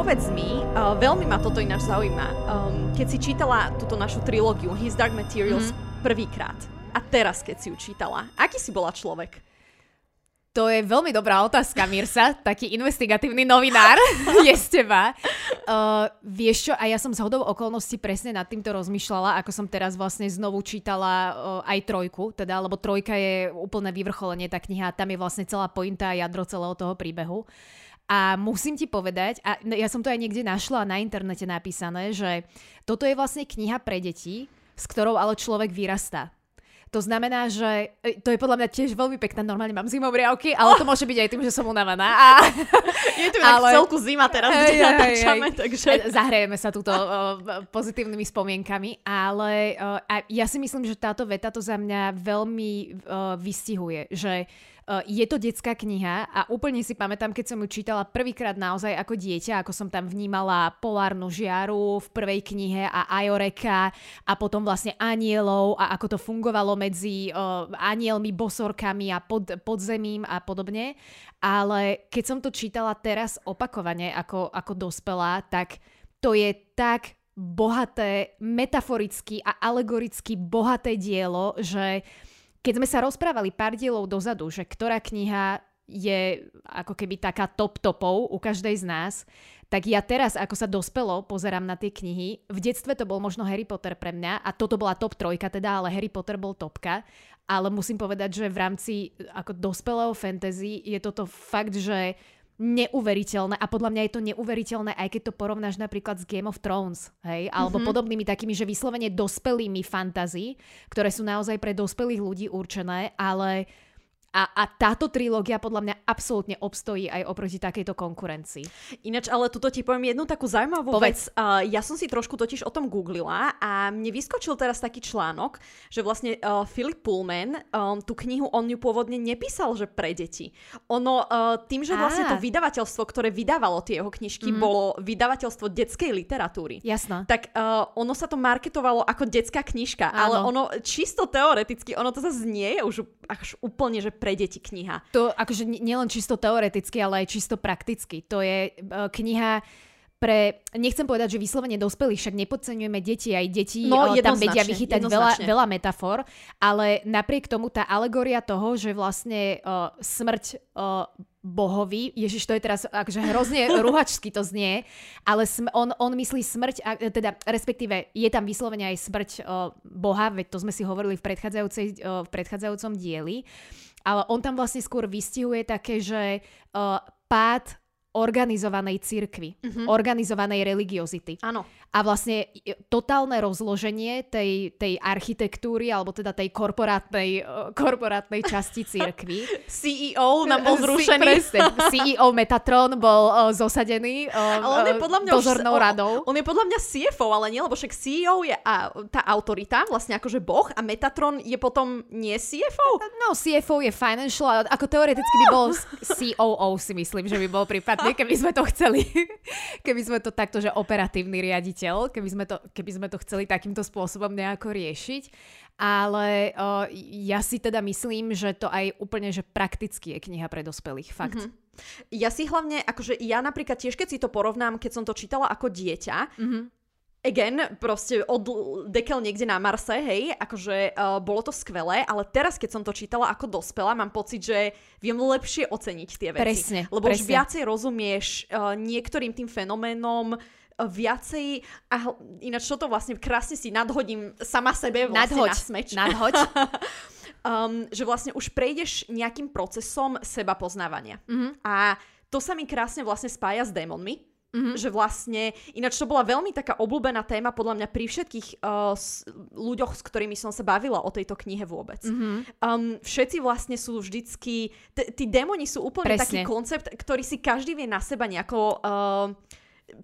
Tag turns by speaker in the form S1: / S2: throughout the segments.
S1: Povedz mi, uh, veľmi ma toto ináč zaujíma, um, keď si čítala túto našu trilógiu His Dark Materials mm-hmm. prvýkrát a teraz, keď si ju čítala, aký si bola človek?
S2: To je veľmi dobrá otázka, Mirsa. Taký investigatívny novinár je z teba. Uh, vieš čo, a ja som z hodou okolností presne nad týmto rozmýšľala, ako som teraz vlastne znovu čítala uh, aj trojku, teda, lebo trojka je úplné vyvrcholenie, tá kniha, tam je vlastne celá pointa a jadro celého toho príbehu. A musím ti povedať, a ja som to aj niekde našla na internete napísané, že toto je vlastne kniha pre deti, s ktorou ale človek vyrastá. To znamená, že e, to je podľa mňa tiež veľmi pekné, normálne mám zimomriavky, ale to môže byť aj tým, že som unavená. A...
S1: Je tu ale... celku zima teraz, kde hej, natáčame, hej, takže...
S2: E, zahrajeme sa túto uh, pozitívnymi spomienkami, ale uh, ja si myslím, že táto veta to za mňa veľmi uh, vystihuje, že je to detská kniha a úplne si pamätám, keď som ju čítala prvýkrát naozaj ako dieťa, ako som tam vnímala polárnu žiaru v prvej knihe a Ajoreka a potom vlastne anielov a ako to fungovalo medzi uh, anielmi, bosorkami a pod, podzemím a podobne. Ale keď som to čítala teraz opakovane ako, ako dospelá, tak to je tak bohaté, metaforicky a alegoricky bohaté dielo, že keď sme sa rozprávali pár dielov dozadu, že ktorá kniha je ako keby taká top topov u každej z nás, tak ja teraz, ako sa dospelo, pozerám na tie knihy. V detstve to bol možno Harry Potter pre mňa a toto bola top trojka teda, ale Harry Potter bol topka. Ale musím povedať, že v rámci ako dospelého fantasy je toto fakt, že neuveriteľné a podľa mňa je to neuveriteľné, aj keď to porovnáš napríklad s Game of Thrones, hej, alebo mm-hmm. podobnými takými, že vyslovene dospelými fantasy, ktoré sú naozaj pre dospelých ľudí určené, ale a, a táto trilógia podľa mňa absolútne obstojí aj oproti takejto konkurencii.
S1: Ináč, ale tuto ti poviem jednu takú zaujímavú Povedz. vec. Uh, ja som si trošku totiž o tom googlila a mne vyskočil teraz taký článok, že vlastne uh, Philip Pullman um, tú knihu on ju pôvodne nepísal, že pre deti. Ono uh, tým, že vlastne to vydavateľstvo, ktoré vydávalo tie jeho knižky, mm. bolo vydavateľstvo detskej literatúry.
S2: Jasno.
S1: Tak uh, ono sa to marketovalo ako detská knižka, Áno. ale ono čisto teoreticky, ono to zase nie je už až úplne, že pre deti kniha.
S2: To akože nielen čisto teoreticky, ale aj čisto prakticky. To je uh, kniha pre, nechcem povedať, že vyslovene dospelých, však nepodceňujeme deti, aj deti no, tam vedia vychytať veľa, veľa metafor, ale napriek tomu tá alegoria toho, že vlastne uh, smrť uh, bohovi, Ježiš, to je teraz akože hrozne ruhačsky to znie, ale sm- on, on myslí smrť, a, teda respektíve je tam vyslovene aj smrť uh, boha, veď to sme si hovorili v, predchádzajúcej, uh, v predchádzajúcom dieli, ale on tam vlastne skôr vystihuje také, že uh, pád organizovanej cirkvi, mm-hmm. organizovanej religiozity.
S1: Áno.
S2: A vlastne totálne rozloženie tej, tej architektúry, alebo teda tej korporátnej, korporátnej časti cirkvi.
S1: CEO nám bol zrušený.
S2: Presne. CEO Metatron bol uh, zosadený uh, ale on je podľa mňa dozornou už, radou.
S1: On, on je podľa mňa CFO, ale nie, lebo však CEO je a, tá autorita, vlastne akože boh, a Metatron je potom nie CFO?
S2: No, CFO je financial, ako teoreticky by bol COO si myslím, že by bol prípad nie, keby sme to chceli, keby sme to takto, že operatívny riaditeľ, keby sme to, keby sme to chceli takýmto spôsobom nejako riešiť. Ale uh, ja si teda myslím, že to aj úplne, že prakticky je kniha pre dospelých, fakt. Mm-hmm.
S1: Ja si hlavne, akože ja napríklad tiež, keď si to porovnám, keď som to čítala ako dieťa, mm-hmm again, proste od dekel niekde na Marse, hej, akože uh, bolo to skvelé, ale teraz, keď som to čítala ako dospela, mám pocit, že viem lepšie oceniť tie veci.
S2: Presne,
S1: Lebo
S2: presne.
S1: už viacej rozumieš uh, niektorým tým fenoménom, uh, viacej, a ináč čo to vlastne krásne si nadhodím sama sebe vlastne
S2: nadhoď,
S1: na smeč.
S2: Nadhoď.
S1: um, že vlastne už prejdeš nejakým procesom seba poznávania. Mm-hmm. A to sa mi krásne vlastne spája s démonmi, Mm-hmm. Že vlastne, ináč to bola veľmi taká obľúbená téma podľa mňa pri všetkých uh, s, ľuďoch, s ktorými som sa bavila o tejto knihe vôbec. Mm-hmm. Um, všetci vlastne sú vždycky, t- tí démoni sú úplne Presne. taký koncept, ktorý si každý vie na seba nejako uh,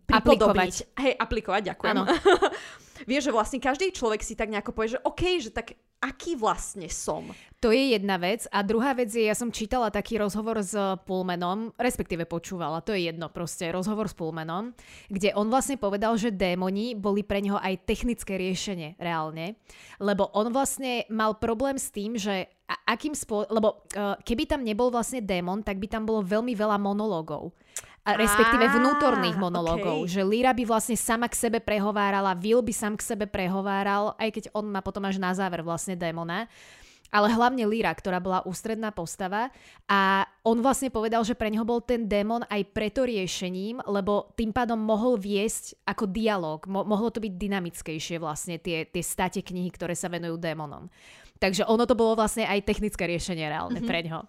S2: pripodobniť.
S1: Aplikovať. Hej, aplikovať, ďakujem. Vieš, že vlastne každý človek si tak nejako povie, že OK, že tak aký vlastne som.
S2: To je jedna vec. A druhá vec je, ja som čítala taký rozhovor s Pullmanom, respektíve počúvala, to je jedno proste, rozhovor s Pullmanom, kde on vlastne povedal, že démoni boli pre neho aj technické riešenie reálne, lebo on vlastne mal problém s tým, že akým spô- lebo uh, keby tam nebol vlastne démon, tak by tam bolo veľmi veľa monológov. Respektíve vnútorných
S1: okej.
S2: Že Lyra by vlastne sama k sebe prehovárala, Will by sám k sebe prehováral, aj keď on má potom až na záver vlastne démona. Ale hlavne Lyra, ktorá bola ústredná postava a on vlastne povedal, že pre neho bol ten démon aj preto riešením, lebo tým pádom mohol viesť ako dialog, mo- mohlo to byť dynamickejšie vlastne tie, tie state knihy, ktoré sa venujú démonom. Takže ono to bolo vlastne aj technické riešenie reálne mm-hmm. pre neho.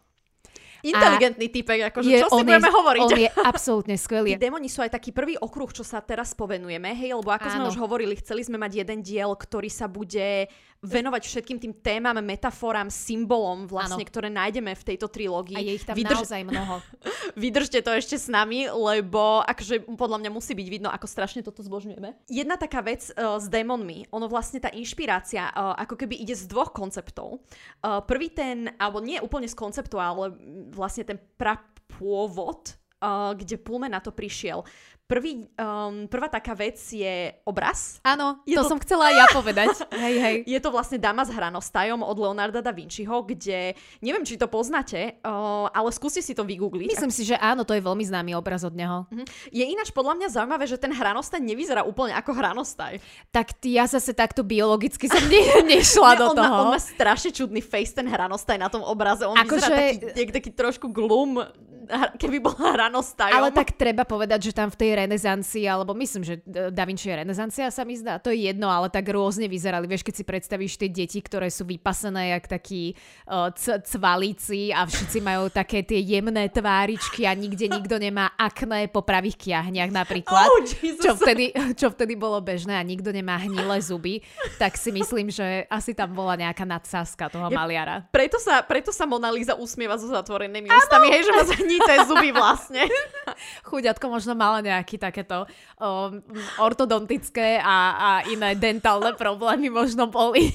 S1: Inteligentný typek, akože čo si budeme
S2: je,
S1: hovoriť.
S2: On je absolútne skvelý.
S1: Tí démoni sú aj taký prvý okruh, čo sa teraz povenujeme, hej, lebo ako sme
S2: Áno.
S1: už hovorili, chceli sme mať jeden diel, ktorý sa bude venovať všetkým tým témam, metaforám, symbolom vlastne,
S2: Áno.
S1: ktoré nájdeme v tejto trilógii.
S2: A je ich tam
S1: Vydrž-
S2: naozaj mnoho.
S1: Vydržte to ešte s nami, lebo akože podľa mňa musí byť vidno, ako strašne toto zbožňujeme. Jedna taká vec uh, s démonmi, ono vlastne tá inšpirácia uh, ako keby ide z dvoch konceptov. Uh, prvý ten, alebo nie úplne z konceptu, ale vlastne ten prapôvod, uh, kde Pullman na to prišiel. Prvý, um, prvá taká vec je obraz,
S2: Áno,
S1: Je
S2: to,
S1: to-
S2: som chcela ja povedať. hej, hej.
S1: je to vlastne Dama s hranostajom od Leonarda da Vinciho, kde, neviem, či to poznáte, uh, ale skúste si to vygoogliť.
S2: Myslím si, že áno, to je veľmi známy obraz od neho.
S1: Je ináč podľa mňa zaujímavé, že ten hranostaj nevyzerá úplne ako hranostaj.
S2: Tak ty, ja zase takto biologicky som ne, nešla
S1: Nie,
S2: do
S1: on, má,
S2: toho.
S1: on má strašne čudný face, ten hranostaj na tom obraze. On
S2: Akože-
S1: vyzerá taký, taký, taký trošku glum, keby bol hranostajom.
S2: Ale tak treba povedať, že tam v tej renesancii, alebo myslím, že eh, Da Vinci je renesancia, sa mi zdá, to je jedno, ale tak rôzne vyzerali. Vieš, keď si predstavíš tie deti, ktoré sú vypasené jak takí uh, c- cvalíci a všetci majú také tie jemné tváričky a nikde nikto nemá akné po pravých kiahniach napríklad.
S1: Oh, Jesus.
S2: čo vtedy, čo vtedy bolo bežné a nikto nemá hnilé zuby, tak si myslím, že asi tam bola nejaká nadsázka toho
S1: Ja-
S2: maliara.
S1: Preto sa, preto sa Mona Lisa usmieva so zatvorenými ústami, hej, že má zhnité zuby vlastne.
S2: Chuďatko možno mala nejaké takéto um, ortodontické a, a iné dentálne problémy možno boli.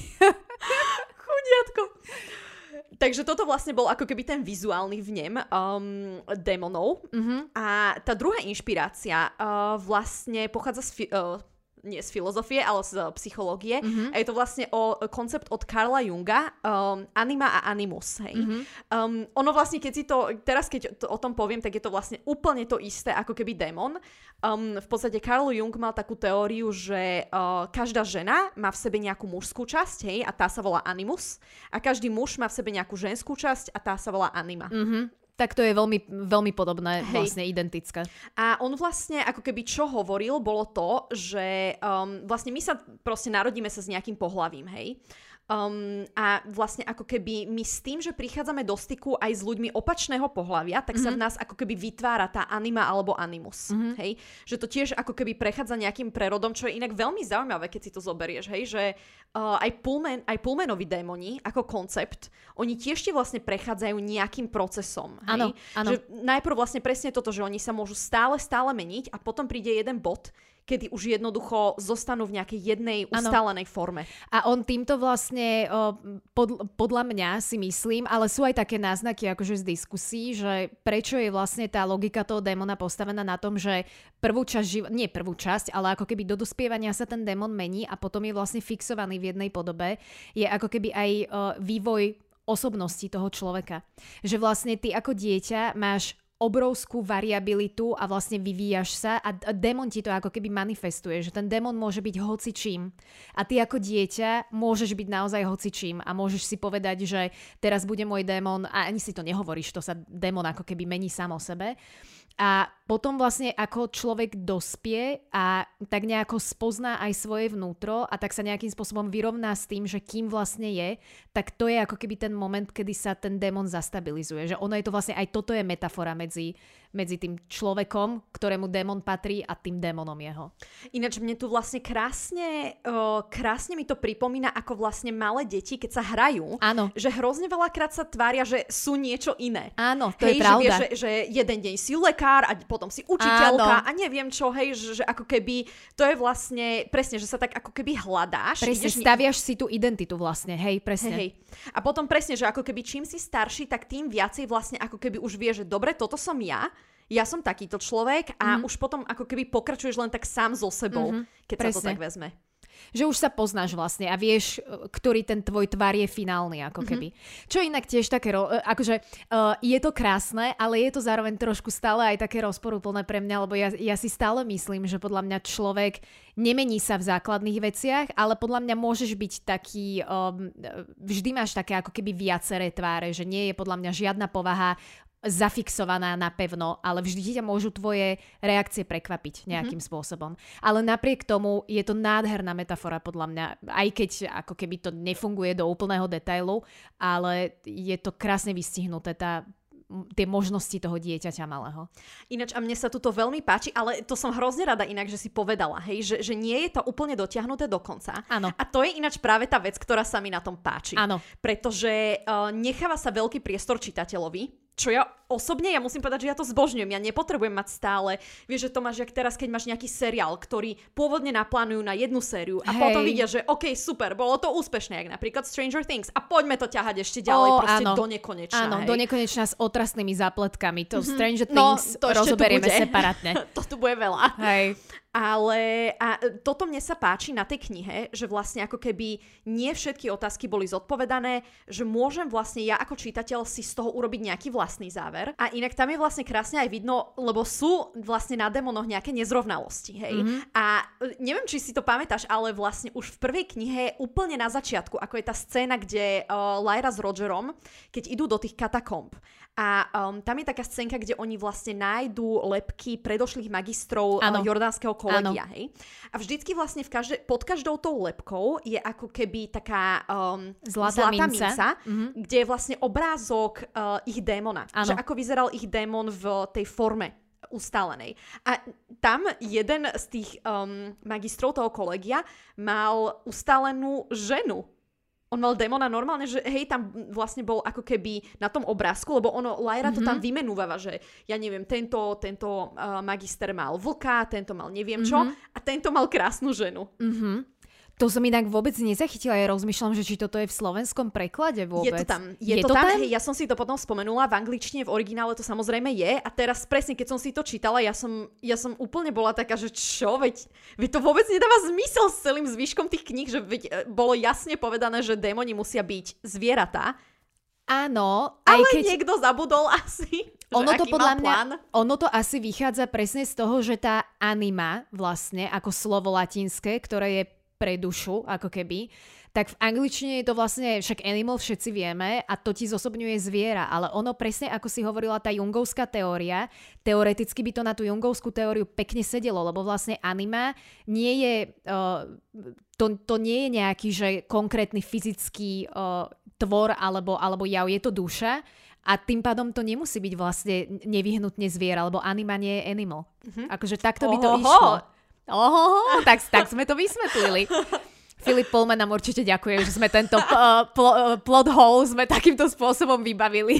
S1: Chudiatko. Takže toto vlastne bol ako keby ten vizuálny vnem um, démonov.
S2: Mm-hmm.
S1: A tá druhá inšpirácia uh, vlastne pochádza z, fi- uh, nie z filozofie, ale z uh, psychológie.
S2: Mhm.
S1: A je to vlastne o koncept od Karla Junga, um, anima a animus. Hej.
S2: Mhm.
S1: Um, ono vlastne, keď si to, teraz keď to, o tom poviem, tak je to vlastne úplne to isté ako keby démon. Um, v podstate Karl Jung mal takú teóriu, že uh, každá žena má v sebe nejakú mužskú časť, hej, a tá sa volá animus. A každý muž má v sebe nejakú ženskú časť a tá sa volá anima.
S2: Mm-hmm. Tak to je veľmi, veľmi podobné,
S1: Hej.
S2: vlastne identické.
S1: A on vlastne ako keby čo hovoril, bolo to, že um, vlastne my sa proste narodíme sa s nejakým pohlavím, hej. Um, a vlastne ako keby my s tým, že prichádzame do styku aj s ľuďmi opačného pohlavia, tak sa v nás ako keby vytvára tá anima alebo animus. Mm-hmm. Hej? Že to tiež ako keby prechádza nejakým prerodom, čo je inak veľmi zaujímavé, keď si to zoberieš. Hej? Že uh, aj, Pullman, aj Pullmanovi démoni ako koncept, oni tiež ti vlastne prechádzajú nejakým procesom. Hej?
S2: Áno, áno.
S1: Že najprv vlastne presne toto, že oni sa môžu stále, stále meniť a potom príde jeden bod, kedy už jednoducho zostanú v nejakej jednej ustálenej forme.
S2: A on týmto vlastne, pod, podľa mňa si myslím, ale sú aj také náznaky akože z diskusí, že prečo je vlastne tá logika toho démona postavená na tom, že prvú časť, živ- nie prvú časť, ale ako keby do dospievania sa ten démon mení a potom je vlastne fixovaný v jednej podobe, je ako keby aj vývoj osobnosti toho človeka. Že vlastne ty ako dieťa máš obrovskú variabilitu a vlastne vyvíjaš sa a, a démon ti to ako keby manifestuje, že ten démon môže byť hocičím. A ty ako dieťa môžeš byť naozaj hocičím a môžeš si povedať, že teraz bude môj démon a ani si to nehovoríš, to sa démon ako keby mení sám o sebe a potom vlastne ako človek dospie a tak nejako spozná aj svoje vnútro a tak sa nejakým spôsobom vyrovná s tým, že kým vlastne je, tak to je ako keby ten moment, kedy sa ten démon zastabilizuje. Že ono je to vlastne, aj toto je metafora medzi, medzi tým človekom, ktorému démon patrí a tým démonom jeho.
S1: Ináč mne tu vlastne krásne, uh, krásne mi to pripomína, ako vlastne malé deti, keď sa hrajú,
S2: Áno,
S1: že hrozne veľakrát sa tvária, že sú niečo iné.
S2: áno, to
S1: hej,
S2: je pravda.
S1: Že, vieš, že, že jeden deň si lekár a potom si učiteľka a neviem čo, hej, že, že ako keby to je vlastne, presne, že sa tak ako keby hľadáš.
S2: Presne,
S1: ideš,
S2: staviaš si tú identitu vlastne, hej, presne.
S1: Hej, hej. A potom presne, že ako keby čím si starší, tak tým viacej vlastne ako keby už vie, že dobre, toto som ja, ja som takýto človek a
S2: Mhm.
S1: už potom ako keby pokračuješ len tak sám so sebou,
S2: Mhm,
S1: keď sa to
S2: presne.
S1: tak vezme.
S2: Že už sa poznáš vlastne a vieš, ktorý ten tvoj tvar je finálny, ako mhm. keby. Mm-hmm. Čo inak tiež také, akože uh, je to krásne, ale je to zároveň trošku stále aj také rozporúplné pre mňa, lebo ja, ja si stále myslím, že podľa mňa človek nemení sa v základných veciach, ale podľa mňa môžeš byť taký, um, vždy máš také ako keby viaceré tváre, že nie je podľa mňa žiadna povaha zafixovaná na pevno, ale vždy ťa môžu tvoje reakcie prekvapiť nejakým mm-hmm. spôsobom. Ale napriek tomu je to nádherná metafora podľa mňa, aj keď ako keby to nefunguje do úplného detailu, ale je to krásne vystihnuté, tá tie možnosti toho dieťaťa malého.
S1: Ináč a mne sa tuto veľmi páči, ale to som hrozne rada inak, že si povedala, hej, že, že nie je to úplne dotiahnuté do konca.
S2: Áno.
S1: A to je ináč práve tá vec, ktorá sa mi na tom páči.
S2: Áno.
S1: Pretože uh, necháva sa veľký priestor čitateľovi, čo ja osobne, ja musím povedať, že ja to zbožňujem. Ja nepotrebujem mať stále, vieš, že to máš, jak teraz, keď máš nejaký seriál, ktorý pôvodne naplánujú na jednu sériu a Hej. potom vidia, že OK, super, bolo to úspešné, jak napríklad Stranger Things a poďme to ťahať ešte ďalej, o, proste áno. do nekonečna.
S2: Áno, hej. do nekonečna s otrasnými zápletkami. To mm-hmm. Stranger no, Things no, to rozoberieme separátne.
S1: to tu bude veľa.
S2: Hej.
S1: Ale a toto mne sa páči na tej knihe, že vlastne ako keby nie všetky otázky boli zodpovedané, že môžem vlastne ja ako čitateľ si z toho urobiť nejaký vlastný záver. A inak tam je vlastne krásne aj vidno, lebo sú vlastne na demonoch nejaké nezrovnalosti, hej. Mm-hmm. A e, neviem, či si to pamätáš, ale vlastne už v prvej knihe úplne na začiatku, ako je tá scéna, kde uh, Lyra s Rogerom, keď idú do tých katakomb a um, tam je taká scénka, kde oni vlastne nájdú lepky predošlých magistrov uh, jordánskeho kolegia. Hej? A vždycky vlastne v každé, pod každou tou lepkou je ako keby taká um,
S2: zlatá, zlatá minca, minca
S1: mm-hmm. kde je vlastne obrázok uh, ich démona. Ano. Že ako vyzeral ich démon v tej forme ustálenej. A tam jeden z tých um, magistrov toho kolegia mal ustálenú ženu on mal démona normálne, že hej, tam vlastne bol ako keby na tom obrázku, lebo ono, Lyra mm-hmm. to tam mhm. vymenúva, že ja neviem, tento, tento uh, magister mal vlka, tento mal neviem čo mm-hmm. a tento mal krásnu ženu.
S2: Mm-hmm. To som inak vôbec nezachytila, ja rozmýšľam, že či toto je v slovenskom preklade vôbec.
S1: Je to tam, je, je to, to tam? tam? Hej, ja som si to potom spomenula, v angličtine, v originále to samozrejme je a teraz presne, keď som si to čítala, ja som, ja som úplne bola taká, že čo, veď, veď to vôbec nedáva zmysel s celým zvyškom tých kníh, že veď, e, bolo jasne povedané, že démoni musia byť zvieratá.
S2: Áno,
S1: aj ale keď... niekto zabudol asi. Ono to podľa mňa,
S2: ono to asi vychádza presne z toho, že tá anima vlastne ako slovo latinské, ktoré je pre dušu, ako keby, tak v angličtine je to vlastne, však animal všetci vieme a to ti zosobňuje zviera, ale ono presne ako si hovorila tá jungovská teória, teoreticky by to na tú jungovskú teóriu pekne sedelo, lebo vlastne anima nie je, uh, to, to nie je nejaký, že konkrétny fyzický uh, tvor alebo, alebo jav, je to duša, a tým pádom to nemusí byť vlastne nevyhnutne zviera, lebo anima nie je animal. Mm-hmm. Akože takto by to Ohoho. išlo. Oho, tak, tak sme to vysvetlili. Filip Pullman nám určite ďakuje, že sme tento uh, pl- uh, plot hole sme takýmto spôsobom vybavili.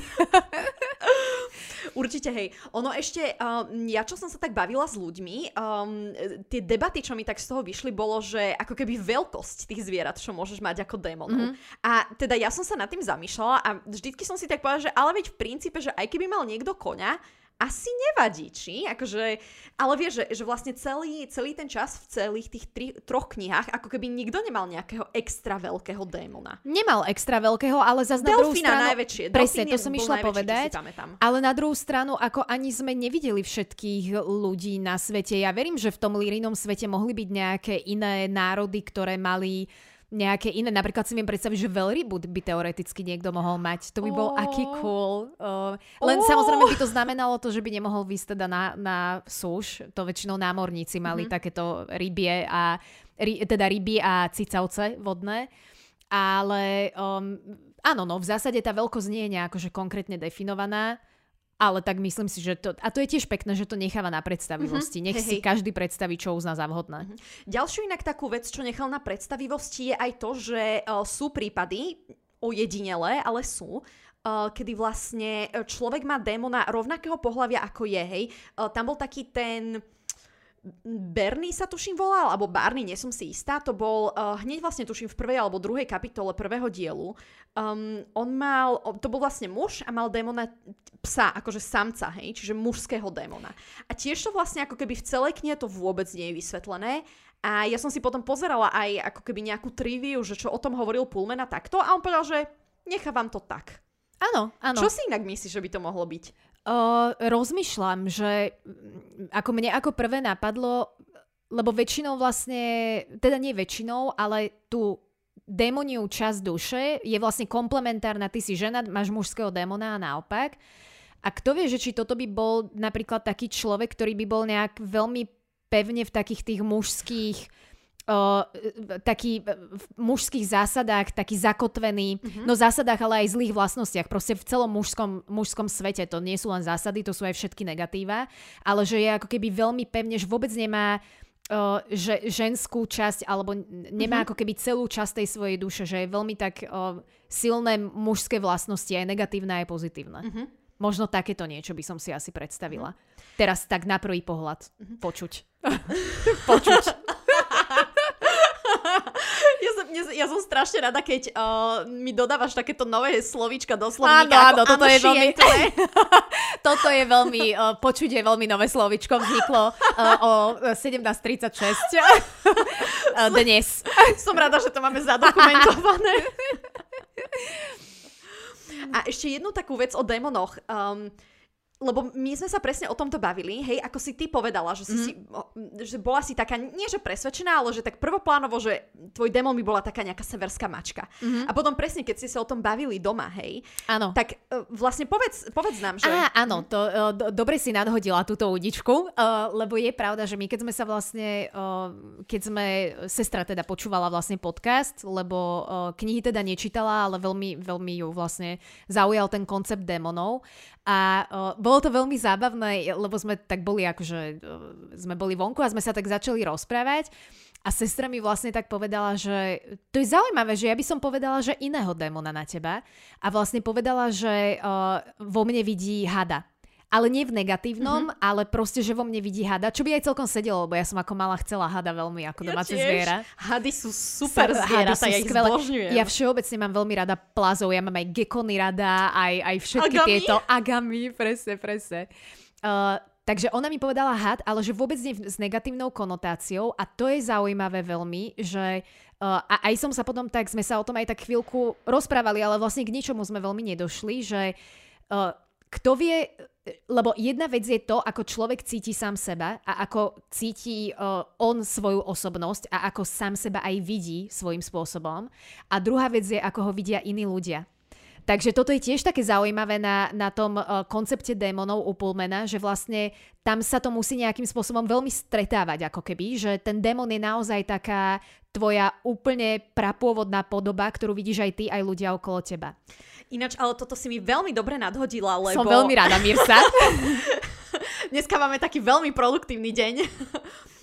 S1: Určite, hej. Ono ešte, um, ja čo som sa tak bavila s ľuďmi, um, tie debaty, čo mi tak z toho vyšli, bolo, že ako keby veľkosť tých zvierat, čo môžeš mať ako démonov. Mm-hmm. A teda ja som sa nad tým zamýšľala a vždycky som si tak povedala, že ale veď v princípe, že aj keby mal niekto koňa, asi nevadí, či? Akože, ale vieš, že, že vlastne celý, celý ten čas v celých tých tri, troch knihách, ako keby nikto nemal nejakého extra veľkého démona.
S2: Nemal extra veľkého, ale zase na druhú stranu...
S1: najväčšie.
S2: Presne, to som išla povedať. Ale na druhú stranu, ako ani sme nevideli všetkých ľudí na svete. Ja verím, že v tom Lirinom svete mohli byť nejaké iné národy, ktoré mali nejaké iné. Napríklad si viem predstaviť, že veľrybu by teoreticky niekto mohol mať. To by bol oh. aký cool. Uh, len oh. samozrejme by to znamenalo to, že by nemohol výsť teda na, na súš. To väčšinou námorníci mali mm-hmm. takéto rybie a ry, teda ryby a cicavce vodné. Ale um, áno, no v zásade tá veľkosť nie je nejako že konkrétne definovaná. Ale tak myslím si, že to... A to je tiež pekné, že to necháva na predstavivosti. Mm-hmm. Nech hey, si hey. každý predstaví, čo uzná za vhodné.
S1: Mm-hmm. Ďalšiu inak takú vec, čo nechal na predstavivosti, je aj to, že uh, sú prípady, ojedinelé, ale sú, uh, kedy vlastne človek má démona rovnakého pohľavia ako je, hej. Tam bol taký ten Bernie sa tuším volal, alebo Barney, nie som si istá, to bol uh, hneď vlastne tuším v prvej alebo druhej kapitole prvého dielu. Um, on mal, to bol vlastne muž a mal démona psa, akože samca, hej, čiže mužského démona. A tiež to vlastne ako keby v celej knihe to vôbec nie je vysvetlené A ja som si potom pozerala aj ako keby nejakú triviu, že čo o tom hovoril Pullman a takto a on povedal, že nechávam to tak.
S2: Áno, áno.
S1: Čo si inak myslíš, že by to mohlo byť?
S2: Rozmýšľam, že mm, ako mne ako prvé napadlo, lebo väčšinou vlastne, teda nie väčšinou, ale tú démoniu časť duše je vlastne komplementárna. Ty si žena, máš mužského démona a naopak. A kto vie, že či toto by bol napríklad taký človek, ktorý by bol nejak veľmi pevne v takých tých mužských uh, taký v mužských zásadách, taký zakotvený, mm-hmm. no zásadách, ale aj zlých vlastnostiach. Proste v celom mužskom, mužskom svete. To nie sú len zásady, to sú aj všetky negatíva, ale že je ako keby veľmi pevne, že vôbec nemá uh, že, ženskú časť, alebo nemá mm-hmm. ako keby celú časť tej svojej duše, že je veľmi tak uh, silné mužské vlastnosti, aj negatívne, aj pozitívne. Mm-hmm. Možno takéto niečo by som si asi predstavila. Mm-hmm. Teraz tak na prvý pohľad. Mm-hmm. Počuť. Počuť.
S1: Ja som, strašne rada, keď uh, mi dodávaš takéto nové slovíčka do slovníka. Áno, áno,
S2: toto je veľmi... toto je veľmi, uh, počuť je veľmi nové slovíčko, vzniklo uh, o 17.36 uh, dnes.
S1: Som rada, že to máme zadokumentované. A ešte jednu takú vec o démonoch. Um, lebo my sme sa presne o tomto bavili, hej, ako si ty povedala, že, si, mm. si, že bola si taká, nie že presvedčená, ale že tak prvoplánovo, že tvoj démon by bola taká nejaká severská mačka. Mm-hmm. A potom presne, keď ste sa o tom bavili doma, hej,
S2: áno.
S1: tak uh, vlastne povedz, povedz nám, že...
S2: Á, áno, to uh, do, dobre si nadhodila túto udičku, uh, lebo je pravda, že my keď sme sa vlastne, uh, keď sme, sestra teda počúvala vlastne podcast, lebo uh, knihy teda nečítala, ale veľmi, veľmi ju vlastne zaujal ten koncept démonov a uh, bolo to veľmi zábavné, lebo sme tak boli akože, uh, sme boli vonku a sme sa tak začali rozprávať. A sestra mi vlastne tak povedala, že to je zaujímavé, že ja by som povedala, že iného démona na teba. A vlastne povedala, že uh, vo mne vidí hada ale nie v negatívnom, mm-hmm. ale proste, že vo mne vidí hada, čo by aj celkom sedelo, lebo ja som ako mala chcela hada veľmi ako domáce ja zviera.
S1: Hady sú super zviera, ja ich zbožňujem.
S2: Ja všeobecne mám veľmi rada plazov, ja mám aj gekony rada, aj, aj všetky agami? tieto agamy, presne, presne. Uh, Takže ona mi povedala had, ale že vôbec nie s negatívnou konotáciou a to je zaujímavé veľmi, že uh, a aj som sa potom tak, sme sa o tom aj tak chvíľku rozprávali, ale vlastne k ničomu sme veľmi nedošli, že uh, kto vie, lebo jedna vec je to, ako človek cíti sám seba a ako cíti uh, on svoju osobnosť a ako sám seba aj vidí svojím spôsobom. A druhá vec je, ako ho vidia iní ľudia. Takže toto je tiež také zaujímavé na, na tom uh, koncepte démonov u Pullmana, že vlastne tam sa to musí nejakým spôsobom veľmi stretávať ako keby, že ten démon je naozaj taká tvoja úplne prapôvodná podoba, ktorú vidíš aj ty, aj ľudia okolo teba.
S1: Ináč, ale toto si mi veľmi dobre nadhodila, lebo...
S2: Som veľmi rada, Mirsa.
S1: Dneska máme taký veľmi produktívny deň.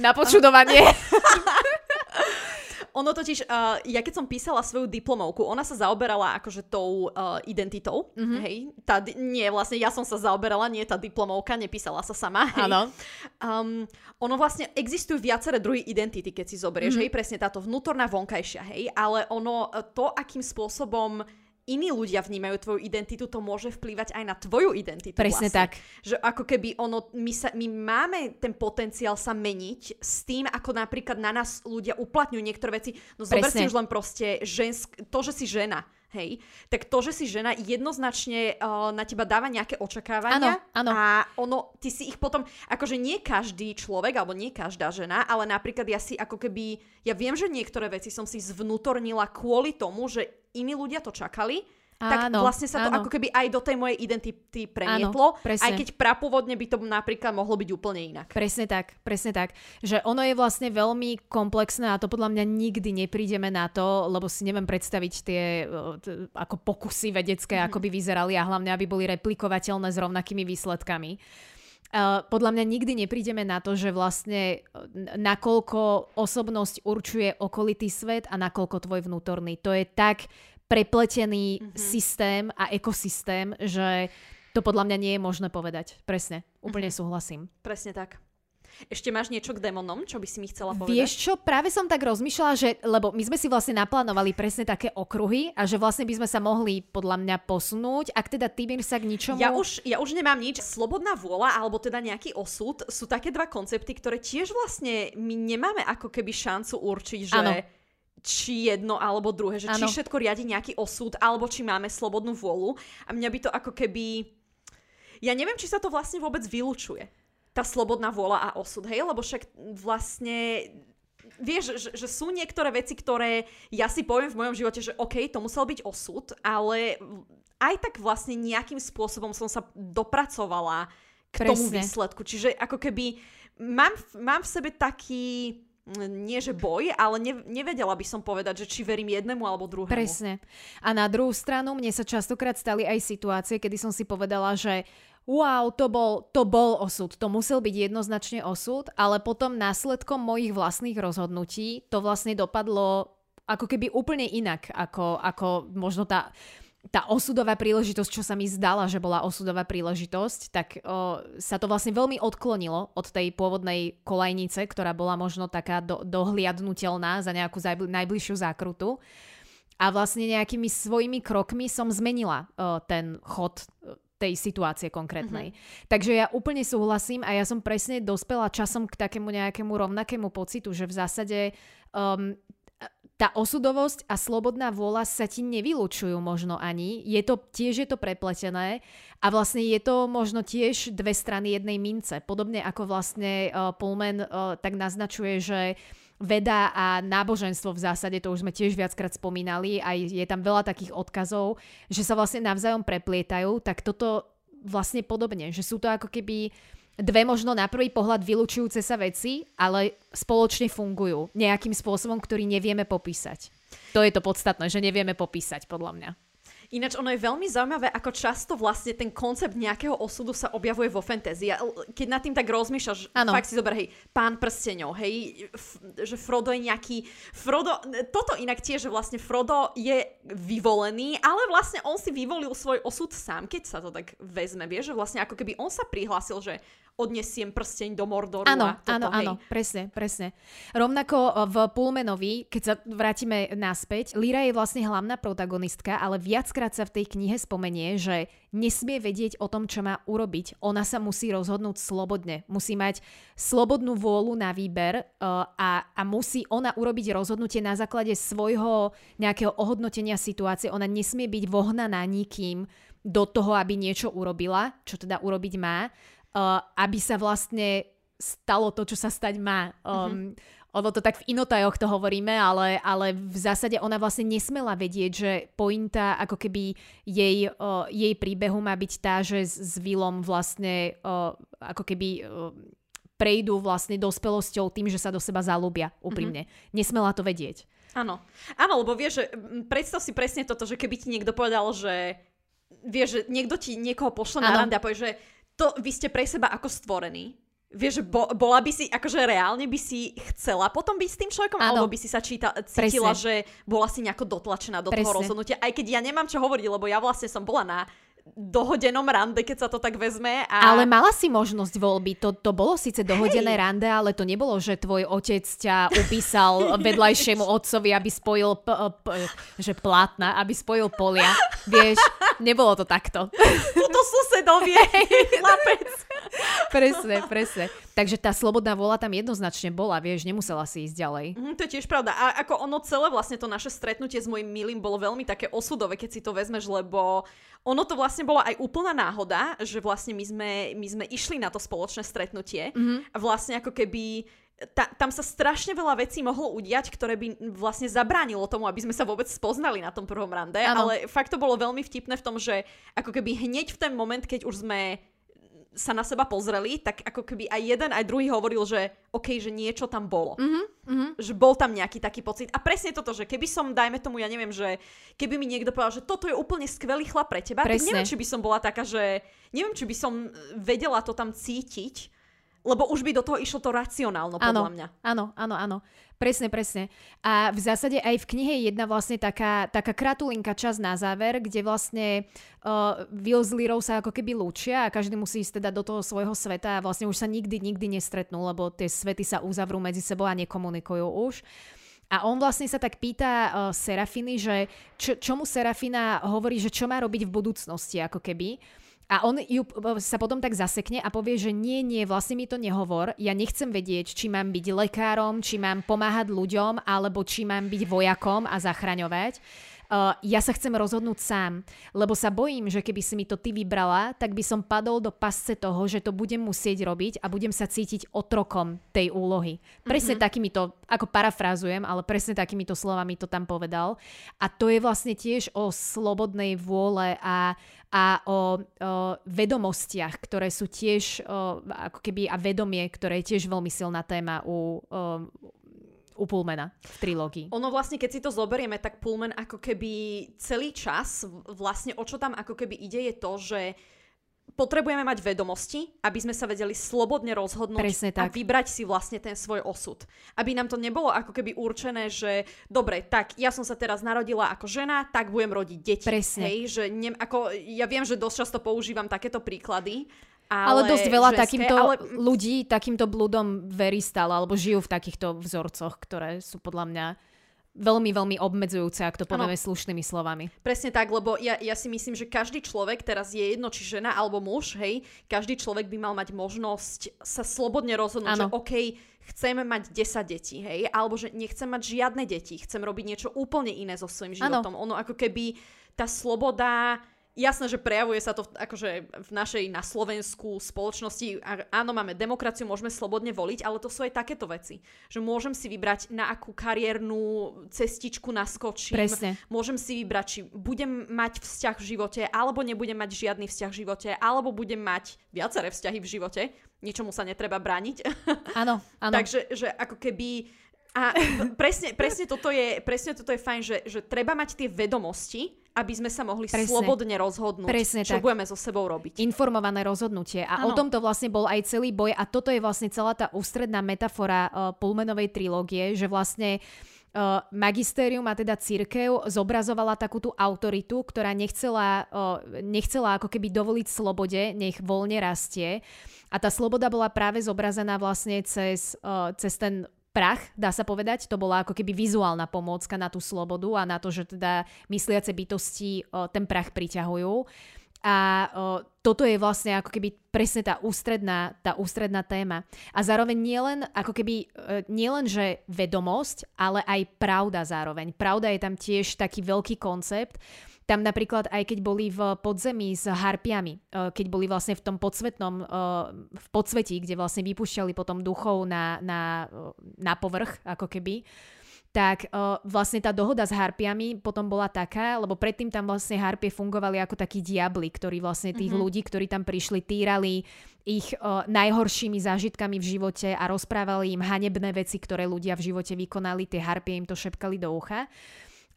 S2: Na počudovanie.
S1: ono totiž, uh, ja keď som písala svoju diplomovku, ona sa zaoberala akože tou uh, identitou, mm-hmm. hej. Tá, nie, vlastne ja som sa zaoberala, nie tá diplomovka, nepísala sa sama, hej.
S2: Áno.
S1: Um, ono vlastne, existujú viaceré druhy identity, keď si zoberieš, mm-hmm. hej, presne táto vnútorná, vonkajšia, hej, ale ono, to, akým spôsobom iní ľudia vnímajú tvoju identitu, to môže vplývať aj na tvoju identitu.
S2: Presne
S1: vlastne.
S2: tak.
S1: Že ako keby ono, my, sa, my máme ten potenciál sa meniť s tým, ako napríklad na nás ľudia uplatňujú niektoré veci. No zober si už len proste žensk, to, že si žena hej, tak to, že si žena jednoznačne uh, na teba dáva nejaké očakávania
S2: áno, áno.
S1: a ono, ty si ich potom, akože nie každý človek, alebo nie každá žena, ale napríklad ja si ako keby, ja viem, že niektoré veci som si zvnútornila kvôli tomu, že iní ľudia to čakali, tak áno, vlastne sa to áno. ako keby aj do tej mojej identity premietlo, áno, aj keď prapôvodne by to napríklad mohlo byť úplne inak.
S2: Presne tak, presne tak. Že ono je vlastne veľmi komplexné a to podľa mňa nikdy neprídeme na to, lebo si neviem predstaviť tie ako pokusy vedecké, mm-hmm. ako by vyzerali a hlavne, aby boli replikovateľné s rovnakými výsledkami. Uh, podľa mňa nikdy neprídeme na to, že vlastne nakoľko osobnosť určuje okolitý svet a nakoľko tvoj vnútorný. To je tak prepletený mm-hmm. systém a ekosystém, že to podľa mňa nie je možné povedať. Presne, úplne mm-hmm. súhlasím.
S1: Presne tak. Ešte máš niečo k démonom, čo by si mi chcela povedať?
S2: Vieš čo, práve som tak rozmýšľala, že, lebo my sme si vlastne naplánovali presne také okruhy a že vlastne by sme sa mohli podľa mňa posunúť, ak teda Tibir sa k ničomu...
S1: Ja už, ja už nemám nič. Slobodná vôľa alebo teda nejaký osud sú také dva koncepty, ktoré tiež vlastne my nemáme ako keby šancu určiť, že... Ano či jedno alebo druhé, že ano. či všetko riadi nejaký osud, alebo či máme slobodnú vôľu. A mňa by to ako keby... Ja neviem, či sa to vlastne vôbec vylúčuje tá slobodná vôľa a osud, hej? Lebo však vlastne vieš, že, že sú niektoré veci, ktoré ja si poviem v mojom živote, že OK, to musel byť osud, ale aj tak vlastne nejakým spôsobom som sa dopracovala k Presne. tomu výsledku. Čiže ako keby mám, mám v sebe taký nie že boj, ale ne, nevedela by som povedať, že či verím jednému alebo druhému.
S2: Presne. A na druhú stranu mne sa častokrát stali aj situácie, kedy som si povedala, že wow, to bol, to bol osud, to musel byť jednoznačne osud, ale potom následkom mojich vlastných rozhodnutí to vlastne dopadlo ako keby úplne inak, ako, ako možno tá, tá osudová príležitosť, čo sa mi zdala, že bola osudová príležitosť, tak o, sa to vlastne veľmi odklonilo od tej pôvodnej kolajnice, ktorá bola možno taká do, dohliadnutelná za nejakú zajbl- najbližšiu zákrutu. A vlastne nejakými svojimi krokmi som zmenila o, ten chod tej situácie konkrétnej. Mm-hmm. Takže ja úplne súhlasím a ja som presne dospela časom k takému nejakému rovnakému pocitu, že v zásade um, tá osudovosť a slobodná vôľa sa ti nevylučujú možno ani. Je to, tiež je to prepletené a vlastne je to možno tiež dve strany jednej mince. Podobne ako vlastne uh, Pullman uh, tak naznačuje, že veda a náboženstvo v zásade, to už sme tiež viackrát spomínali, aj je tam veľa takých odkazov, že sa vlastne navzájom preplietajú, tak toto vlastne podobne, že sú to ako keby dve možno na prvý pohľad vylúčujúce sa veci, ale spoločne fungujú nejakým spôsobom, ktorý nevieme popísať. To je to podstatné, že nevieme popísať, podľa mňa.
S1: Ináč ono je veľmi zaujímavé, ako často vlastne ten koncept nejakého osudu sa objavuje vo fantasy. Keď nad tým tak rozmýšľaš, ano. fakt si zober, hej, pán prsteňov, hej, f- že Frodo je nejaký... Frodo, toto inak tiež, že vlastne Frodo je vyvolený, ale vlastne on si vyvolil svoj osud sám, keď sa to tak vezme, vieš, že vlastne ako keby on sa prihlásil, že odnesiem prsteň do Mordoru.
S2: Áno,
S1: áno,
S2: áno, presne, presne. Rovnako e, v Pulmenovi, keď sa vrátime naspäť, Lyra je vlastne hlavná protagonistka, ale viackrát sa v tej knihe spomenie, že nesmie vedieť o tom, čo má urobiť. Ona sa musí rozhodnúť slobodne. Musí mať slobodnú vôľu na výber uh, a, a musí ona urobiť rozhodnutie na základe svojho nejakého ohodnotenia situácie. Ona nesmie byť vohnaná nikým do toho, aby niečo urobila, čo teda urobiť má uh, aby sa vlastne stalo to, čo sa stať má. Um, mm-hmm. Ono to tak v inotajoch to hovoríme, ale, ale v zásade ona vlastne nesmela vedieť, že pointa ako keby jej, uh, jej príbehu má byť tá, že s, s Willom vlastne uh, ako keby uh, prejdú vlastne dospelosťou tým, že sa do seba zalúbia úprimne. Mm-hmm. Nesmela to vedieť.
S1: Áno. Áno, lebo vieš, že predstav si presne toto, že keby ti niekto povedal, že vieš, že niekto ti niekoho pošle na rande a povie, že to vy ste pre seba ako stvorení. Vieš, bo, bola by si, akože reálne by si chcela potom byť s tým človekom, ano. alebo by si sa číta, cítila, Presne. že bola si nejako dotlačená do Presne. toho rozhodnutia, aj keď ja nemám čo hovoriť, lebo ja vlastne som bola na dohodenom rande, keď sa to tak vezme. A...
S2: Ale mala si možnosť voľby. To, to bolo síce dohodené Hej. rande, ale to nebolo, že tvoj otec ťa upísal vedľajšiemu otcovi, aby spojil p- p- že plátna, aby spojil polia. Vieš, nebolo to takto.
S1: Tuto susedovie, chlapec.
S2: presne, presne. Takže tá slobodná vôľa tam jednoznačne bola, vieš, nemusela si ísť ďalej.
S1: Mm, to je tiež pravda. A ako ono celé vlastne to naše stretnutie s mojim milým bolo veľmi také osudové, keď si to vezmeš, lebo ono to vlastne bola aj úplná náhoda, že vlastne my sme, my sme išli na to spoločné stretnutie mm-hmm. a vlastne ako keby ta, tam sa strašne veľa vecí mohlo udiať, ktoré by vlastne zabránilo tomu, aby sme sa vôbec spoznali na tom prvom rande, ano. ale fakt to bolo veľmi vtipné v tom, že ako keby hneď v ten moment, keď už sme sa na seba pozreli, tak ako keby aj jeden, aj druhý hovoril, že OK, že niečo tam bolo. Mm-hmm, mm-hmm. Že bol tam nejaký taký pocit. A presne toto, že keby som, dajme tomu, ja neviem, že keby mi niekto povedal, že toto je úplne skvelý chlap pre teba, presne. tak neviem, či by som bola taká, že neviem, či by som vedela to tam cítiť, lebo už by do toho išlo to racionálno, podľa
S2: áno,
S1: mňa.
S2: Áno, áno, áno. Presne, presne. A v zásade aj v knihe je jedna vlastne taká, taká kratulinká časť na záver, kde vlastne uh, Will s Lirou sa ako keby lúčia a každý musí ísť teda do toho svojho sveta a vlastne už sa nikdy, nikdy nestretnú, lebo tie svety sa uzavrú medzi sebou a nekomunikujú už. A on vlastne sa tak pýta uh, Serafiny, že čo, čo mu Serafina hovorí, že čo má robiť v budúcnosti, ako keby. A on ju sa potom tak zasekne a povie, že nie, nie, vlastne mi to nehovor. Ja nechcem vedieť, či mám byť lekárom, či mám pomáhať ľuďom, alebo či mám byť vojakom a zachraňovať. Uh, ja sa chcem rozhodnúť sám, lebo sa bojím, že keby si mi to ty vybrala, tak by som padol do pasce toho, že to budem musieť robiť a budem sa cítiť otrokom tej úlohy. Presne mm-hmm. takýmito, ako parafrázujem, ale presne takýmito slovami to tam povedal. A to je vlastne tiež o slobodnej vôle a a o, o vedomostiach, ktoré sú tiež o, ako keby a vedomie, ktoré je tiež veľmi silná téma u, o, u Pullmana v trilógii.
S1: Ono vlastne, keď si to zoberieme, tak Pullman ako keby celý čas, vlastne o čo tam ako keby ide je to, že potrebujeme mať vedomosti, aby sme sa vedeli slobodne rozhodnúť
S2: Presne tak.
S1: a vybrať si vlastne ten svoj osud. Aby nám to nebolo ako keby určené, že dobre, tak ja som sa teraz narodila ako žena, tak budem rodiť deti.
S2: Presne.
S1: Hej, že ne, ako, ja viem, že dosť často používam takéto príklady,
S2: ale,
S1: ale
S2: dosť veľa
S1: ženské,
S2: takýmto
S1: ale...
S2: ľudí takýmto blúdom verí stále, alebo žijú v takýchto vzorcoch, ktoré sú podľa mňa veľmi, veľmi obmedzujúce, ak to povieme slušnými slovami.
S1: Presne tak, lebo ja, ja si myslím, že každý človek, teraz je jedno, či žena alebo muž, hej, každý človek by mal mať možnosť sa slobodne rozhodnúť, ano. že OK, chcem mať 10 detí, hej, alebo že nechcem mať žiadne deti, chcem robiť niečo úplne iné so svojím životom. Ano. Ono ako keby tá sloboda Jasné, že prejavuje sa to akože v našej na Slovensku spoločnosti. Áno, máme demokraciu, môžeme slobodne voliť, ale to sú aj takéto veci. Že môžem si vybrať, na akú kariérnu cestičku naskočím.
S2: Presne.
S1: Môžem si vybrať, či budem mať vzťah v živote, alebo nebudem mať žiadny vzťah v živote, alebo budem mať viaceré vzťahy v živote. Ničomu sa netreba brániť.
S2: Áno, áno.
S1: Takže že ako keby a presne, presne, toto je, presne toto je fajn, že, že treba mať tie vedomosti, aby sme sa mohli presne. slobodne rozhodnúť, presne čo tak. budeme so sebou robiť.
S2: Informované rozhodnutie. A ano. o tomto vlastne bol aj celý boj a toto je vlastne celá tá ústredná metafora uh, Pullmanovej trilógie, že vlastne Uh, magistérium a teda církev zobrazovala takú tú autoritu, ktorá nechcela, uh, nechcela ako keby dovoliť slobode, nech voľne rastie. A tá sloboda bola práve zobrazená vlastne cez, uh, cez ten prach, dá sa povedať. To bola ako keby vizuálna pomôcka na tú slobodu a na to, že teda mysliace bytosti o, ten prach priťahujú. A o, toto je vlastne ako keby presne tá ústredná, tá ústredná téma. A zároveň nielen ako keby, e, nielen, že vedomosť, ale aj pravda zároveň. Pravda je tam tiež taký veľký koncept, tam napríklad aj keď boli v podzemí s harpiami, eh, keď boli vlastne v tom podsvetnom, eh, v podsvetí, kde vlastne vypúšťali potom duchov na, na, eh, na povrch, ako keby, tak uh, vlastne tá dohoda s harpiami potom bola taká, lebo predtým tam vlastne harpie fungovali ako takí diabli, ktorí vlastne tých mm-hmm. ľudí, ktorí tam prišli, týrali ich uh, najhoršími zážitkami v živote a rozprávali im hanebné veci, ktoré ľudia v živote vykonali, tie harpie im to šepkali do ucha.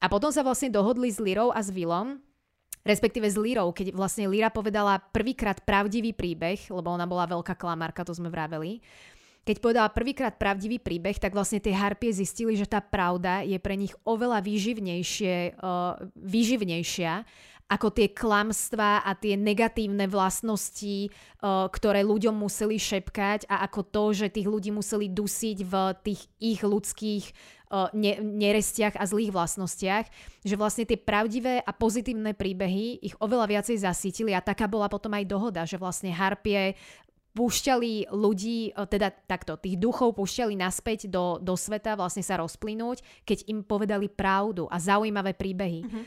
S2: A potom sa vlastne dohodli s Lirou a s Willom, respektíve s Lirou, keď vlastne Lira povedala prvýkrát pravdivý príbeh, lebo ona bola veľká klamárka, to sme vraveli. Keď povedala prvýkrát pravdivý príbeh, tak vlastne tie harpie zistili, že tá pravda je pre nich oveľa výživnejšie, uh, výživnejšia ako tie klamstvá a tie negatívne vlastnosti, uh, ktoré ľuďom museli šepkať a ako to, že tých ľudí museli dusiť v tých ich ľudských ne, nerestiach a zlých vlastnostiach, že vlastne tie pravdivé a pozitívne príbehy ich oveľa viacej zasítili a taká bola potom aj dohoda, že vlastne harpie púšťali ľudí, teda takto, tých duchov púšťali naspäť do, do sveta, vlastne sa rozplynúť, keď im povedali pravdu a zaujímavé príbehy. Mm-hmm.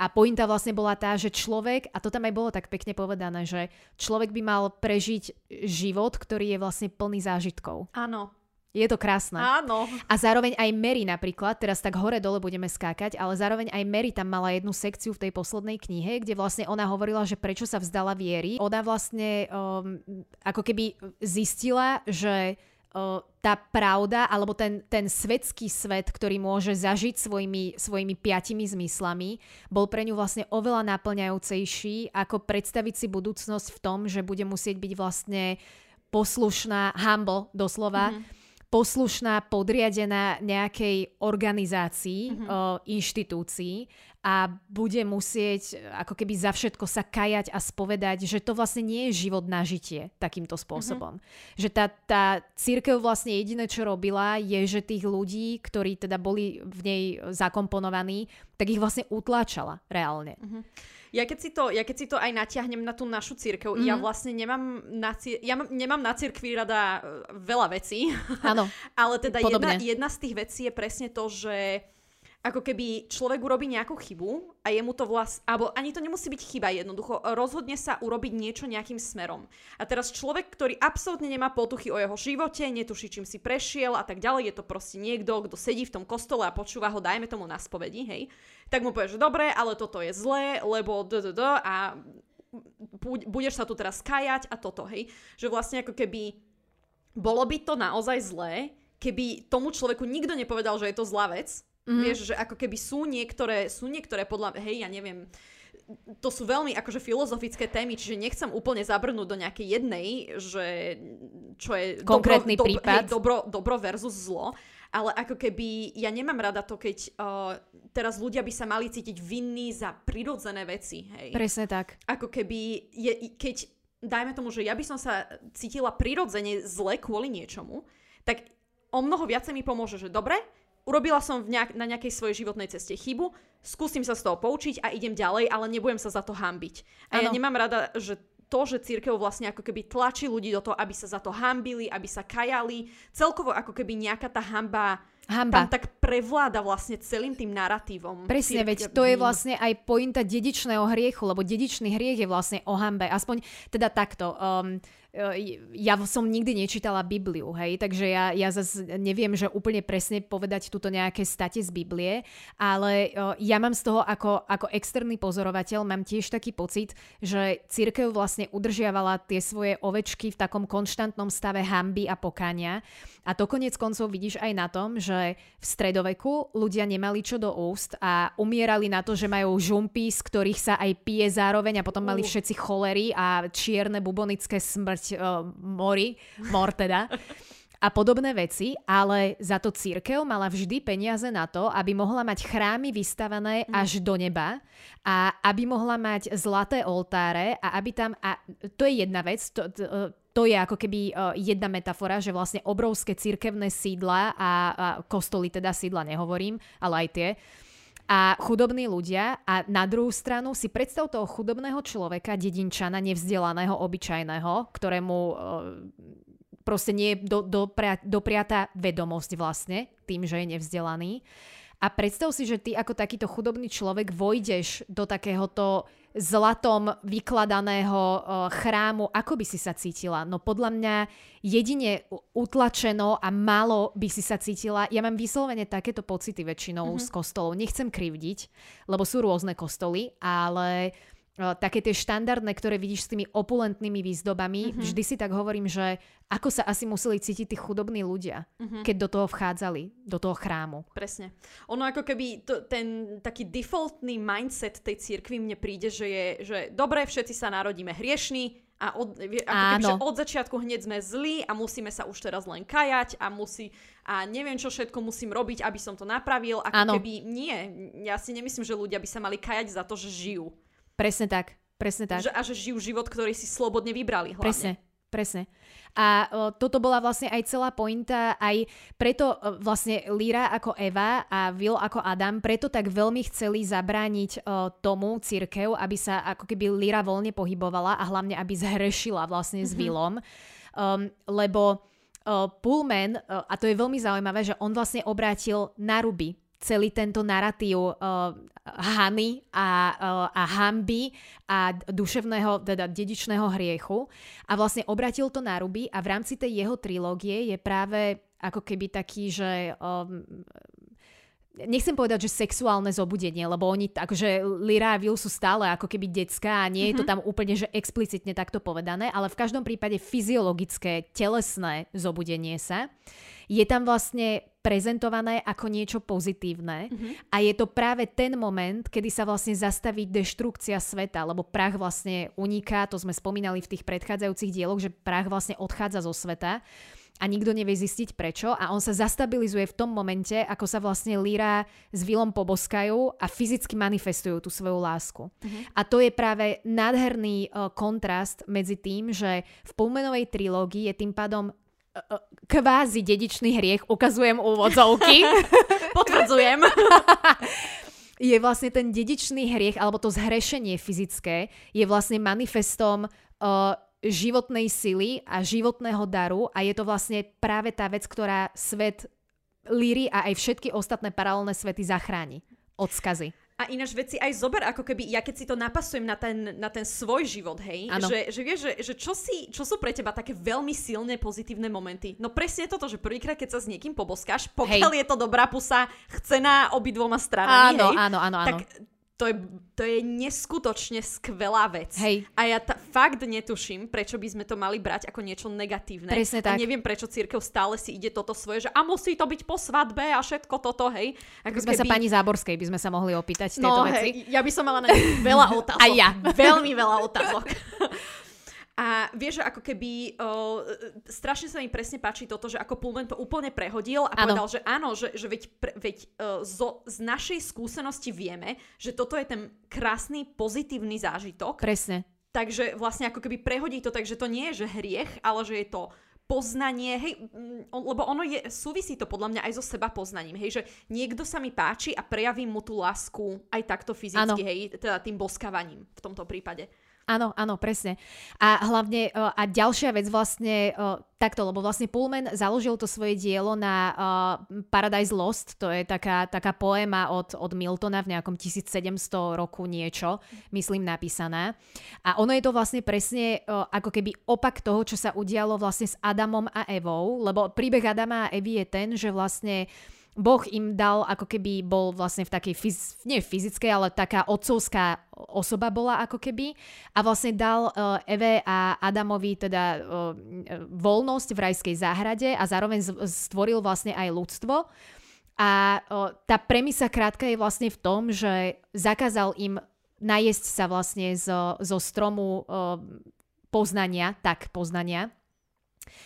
S2: A pointa vlastne bola tá, že človek, a to tam aj bolo tak pekne povedané, že človek by mal prežiť život, ktorý je vlastne plný zážitkov.
S1: Áno,
S2: je to krásne.
S1: Áno.
S2: A zároveň aj Mary napríklad, teraz tak hore-dole budeme skákať, ale zároveň aj Mary tam mala jednu sekciu v tej poslednej knihe, kde vlastne ona hovorila, že prečo sa vzdala viery. Ona vlastne um, ako keby zistila, že uh, tá pravda, alebo ten, ten svetský svet, ktorý môže zažiť svojimi, svojimi piatimi zmyslami, bol pre ňu vlastne oveľa naplňajúcejší, ako predstaviť si budúcnosť v tom, že bude musieť byť vlastne poslušná, humble doslova, mm-hmm poslušná, podriadená nejakej organizácii, mm-hmm. uh, inštitúcii a bude musieť ako keby za všetko sa kajať a spovedať, že to vlastne nie je život na žitie takýmto spôsobom. Mm-hmm. Že tá, tá církev vlastne jediné, čo robila, je, že tých ľudí, ktorí teda boli v nej zakomponovaní, tak ich vlastne utláčala reálne. Mm-hmm.
S1: Ja keď, si to, ja keď si to aj natiahnem na tú našu církev, mm. ja mhm. vlastne nemám na, cír- ja nemám na církvi rada e, veľa vecí.
S2: Áno,
S1: Ale teda jedna, jedna z tých vecí je presne to, že ako keby človek urobí nejakú chybu a jemu to vlast... Alebo ani to nemusí byť chyba jednoducho. Rozhodne sa urobiť niečo nejakým smerom. A teraz človek, ktorý absolútne nemá potuchy o jeho živote, netuší, čím si prešiel a tak ďalej, je to proste niekto, kto sedí v tom kostole a počúva ho, dajme tomu na spovedi, hej, tak mu povie, že dobre, ale toto je zlé, lebo d, a budeš sa tu teraz kajať a toto, hej. Že vlastne ako keby bolo by to naozaj zlé, keby tomu človeku nikto nepovedal, že je to zlá vec, Mm-hmm. Vieš, že ako keby sú niektoré, sú niektoré podľa, hej, ja neviem, to sú veľmi akože filozofické témy, čiže nechcem úplne zabrnúť do nejakej jednej, že čo je
S2: konkrétny dobro, prípad. Hej,
S1: dobro, dobro versus zlo, ale ako keby ja nemám rada to, keď uh, teraz ľudia by sa mali cítiť vinní za prirodzené veci. Hej.
S2: Presne tak.
S1: Ako keby, je, keď dajme tomu, že ja by som sa cítila prirodzene zle kvôli niečomu, tak o mnoho viacej mi pomôže, že dobre, urobila som v nejak, na nejakej svojej životnej ceste chybu, skúsim sa z toho poučiť a idem ďalej, ale nebudem sa za to hambiť. A ano. ja nemám rada, že to, že církev vlastne ako keby tlačí ľudí do toho, aby sa za to hambili, aby sa kajali, celkovo ako keby nejaká tá hamba Hamba. tam tak prevláda vlastne celým tým narratívom.
S2: Presne, veď to je vlastne aj pointa dedičného hriechu, lebo dedičný hriech je vlastne o hambe. Aspoň teda takto. Um, ja som nikdy nečítala Bibliu, hej, takže ja, ja zase neviem, že úplne presne povedať túto nejaké state z Biblie, ale ja mám z toho ako, ako externý pozorovateľ, mám tiež taký pocit, že církev vlastne udržiavala tie svoje ovečky v takom konštantnom stave hamby a pokania a to konec koncov vidíš aj na tom, že v stredoveku ľudia nemali čo do úst a umierali na to, že majú žumpy, z ktorých sa aj pije zároveň a potom mali všetci cholery a čierne bubonické smrť smrť uh, mori, mor teda. a podobné veci, ale za to církev mala vždy peniaze na to, aby mohla mať chrámy vystavané mm. až do neba a aby mohla mať zlaté oltáre a aby tam, a to je jedna vec, to, to, to je ako keby uh, jedna metafora, že vlastne obrovské církevné sídla a, a kostoly, teda sídla nehovorím, ale aj tie, a chudobní ľudia a na druhú stranu si predstav toho chudobného človeka, dedinčana, nevzdelaného, obyčajného, ktorému e, proste nie je do, dopria, dopriatá vedomosť vlastne tým, že je nevzdelaný. A predstav si, že ty ako takýto chudobný človek vojdeš do takéhoto zlatom vykladaného chrámu, ako by si sa cítila? No podľa mňa jedine utlačeno a málo by si sa cítila. Ja mám vyslovene takéto pocity väčšinou mm-hmm. z kostolov. Nechcem krivdiť, lebo sú rôzne kostoly, ale také tie štandardné, ktoré vidíš s tými opulentnými výzdobami, mm-hmm. vždy si tak hovorím, že ako sa asi museli cítiť tí chudobní ľudia, mm-hmm. keď do toho vchádzali, do toho chrámu.
S1: Presne. Ono ako keby to, ten taký defaultný mindset tej cirkvi mne príde, že je, že dobre, všetci sa narodíme hriešní, a od, ako keby, že od začiatku hneď sme zlí a musíme sa už teraz len kajať a musí a neviem, čo všetko musím robiť, aby som to napravil. Ako Áno. keby nie. Ja si nemyslím, že ľudia by sa mali kajať za to, že žijú.
S2: Presne tak, presne tak.
S1: Že, a že žijú život, ktorý si slobodne vybrali hlavne.
S2: Presne, presne. A o, toto bola vlastne aj celá pointa, aj preto o, vlastne Líra ako Eva a Will ako Adam, preto tak veľmi chceli zabrániť o, tomu církev, aby sa ako keby Líra voľne pohybovala a hlavne aby zhrešila vlastne mm-hmm. s mhm. Willom. Um, lebo Pullman, a to je veľmi zaujímavé, že on vlastne obrátil na ruby celý tento narratív uh, Hany a, uh, a hamby a duševného, teda dedičného hriechu a vlastne obratil to na ruby a v rámci tej jeho trilógie je práve ako keby taký, že um, nechcem povedať, že sexuálne zobudenie, lebo oni, akože Lyra a Will sú stále ako keby detská a nie je to mhm. tam úplne, že explicitne takto povedané, ale v každom prípade fyziologické, telesné zobudenie sa je tam vlastne prezentované ako niečo pozitívne mm-hmm. a je to práve ten moment, kedy sa vlastne zastaví deštrukcia sveta, lebo prach vlastne uniká, to sme spomínali v tých predchádzajúcich dieloch, že prach vlastne odchádza zo sveta a nikto nevie zistiť prečo a on sa zastabilizuje v tom momente, ako sa vlastne Lyra s Willom poboskajú a fyzicky manifestujú tú svoju lásku. Uh-huh. A to je práve nádherný uh, kontrast medzi tým, že v Pullmanovej trilógii je tým pádom kvázi dedičný hriech, ukazujem úvodzovky.
S1: Potvrdzujem.
S2: je vlastne ten dedičný hriech, alebo to zhrešenie fyzické, je vlastne manifestom uh, životnej sily a životného daru a je to vlastne práve tá vec, ktorá svet Líry a aj všetky ostatné paralelné svety zachráni od skazy.
S1: A ináč veci aj zober, ako keby, ja keď si to napasujem na ten, na ten svoj život, hej, že, že vieš, že, že čo, si, čo sú pre teba také veľmi silné pozitívne momenty? No presne toto, že prvýkrát, keď sa s niekým poboskáš, pokiaľ hej. je to dobrá pusa, chce na obidvoma stranami,
S2: áno,
S1: hej,
S2: áno, áno, áno.
S1: tak to je, to je neskutočne skvelá vec.
S2: Hej.
S1: A ja ta, fakt netuším, prečo by sme to mali brať ako niečo negatívne.
S2: Presne tak.
S1: A neviem, prečo církev stále si ide toto svoje, že a musí to byť po svadbe a všetko toto, hej.
S2: Ako by sme keby... sa pani Záborskej by sme sa mohli opýtať tieto
S1: no,
S2: veci.
S1: Hej, ja by som mala na veľa otázok.
S2: A ja.
S1: Veľmi veľa otázok. A vieš, že ako keby uh, strašne sa mi presne páči toto, že ako Pullman to úplne prehodil a ano. povedal, že áno, že, že veď, pre, veď uh, zo, z našej skúsenosti vieme, že toto je ten krásny pozitívny zážitok.
S2: Presne.
S1: Takže vlastne ako keby prehodí to tak, že to nie je že hriech, ale že je to poznanie, hej, lebo ono je, súvisí to podľa mňa aj so seba poznaním, hej, že niekto sa mi páči a prejavím mu tú lásku aj takto fyzicky, ano. hej, teda tým boskávaním v tomto prípade.
S2: Áno, áno, presne. A hlavne, e, a ďalšia vec vlastne, e, takto, lebo vlastne Pullman založil to svoje dielo na uh, Paradise Lost, to je taká, taká poéma od, od Miltona v nejakom 1700 roku niečo, myslím, napísaná. A ono je to vlastne presne ako keby opak toho, čo sa udialo vlastne s Adamom a Evou, lebo príbeh Adama a Evy je ten, že vlastne Boh im dal, ako keby bol vlastne v takej, fyz, nie fyzickej, ale taká otcovská osoba bola ako keby a vlastne dal uh, Eve a Adamovi teda uh, voľnosť v rajskej záhrade a zároveň stvoril vlastne aj ľudstvo. A uh, tá premisa krátka je vlastne v tom, že zakázal im najesť sa vlastne zo, zo stromu uh, poznania, tak poznania.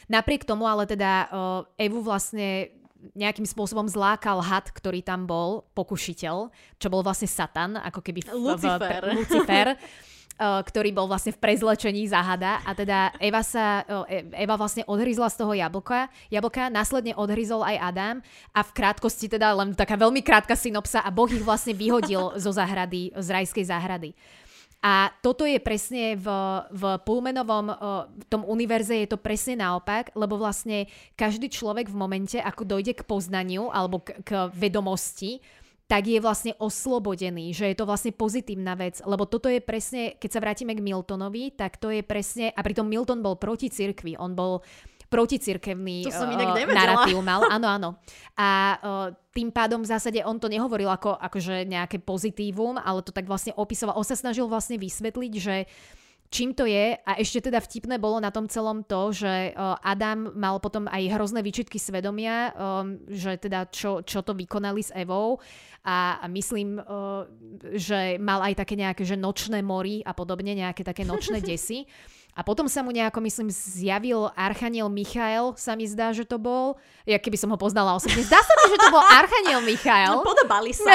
S2: Napriek tomu ale teda uh, Evu vlastne nejakým spôsobom zlákal had, ktorý tam bol, pokušiteľ, čo bol vlastne Satan, ako keby v,
S1: Lucifer.
S2: V, Lucifer ktorý bol vlastne v prezlečení záhada a teda Eva sa, Eva vlastne odhryzla z toho jablka, jablka, následne odhryzol aj Adam a v krátkosti teda len taká veľmi krátka synopsa a Boh ich vlastne vyhodil zo záhrady, z rajskej záhrady. A toto je presne v, v Pullmanovom v tom univerze je to presne naopak, lebo vlastne každý človek v momente, ako dojde k poznaniu alebo k, k vedomosti, tak je vlastne oslobodený, že je to vlastne pozitívna vec, lebo toto je presne, keď sa vrátime k Miltonovi, tak to je presne, a pritom Milton bol proti cirkvi, on bol proticirkevný
S1: to som inak uh,
S2: narratív mal. Áno, áno. A uh, tým pádom v zásade on to nehovoril ako akože nejaké pozitívum, ale to tak vlastne opisoval. On sa snažil vlastne vysvetliť, že čím to je a ešte teda vtipné bolo na tom celom to, že uh, Adam mal potom aj hrozné výčitky svedomia, um, že teda čo, čo to vykonali s Evou a, a myslím, uh, že mal aj také nejaké že nočné mori a podobne, nejaké také nočné desy. A potom sa mu nejako, myslím, zjavil Archaniel Michael, sa mi zdá, že to bol. Ja keby som ho poznala osobne. Zdá sa mi, že to bol Archaniel Michael.
S1: No, podobali sa.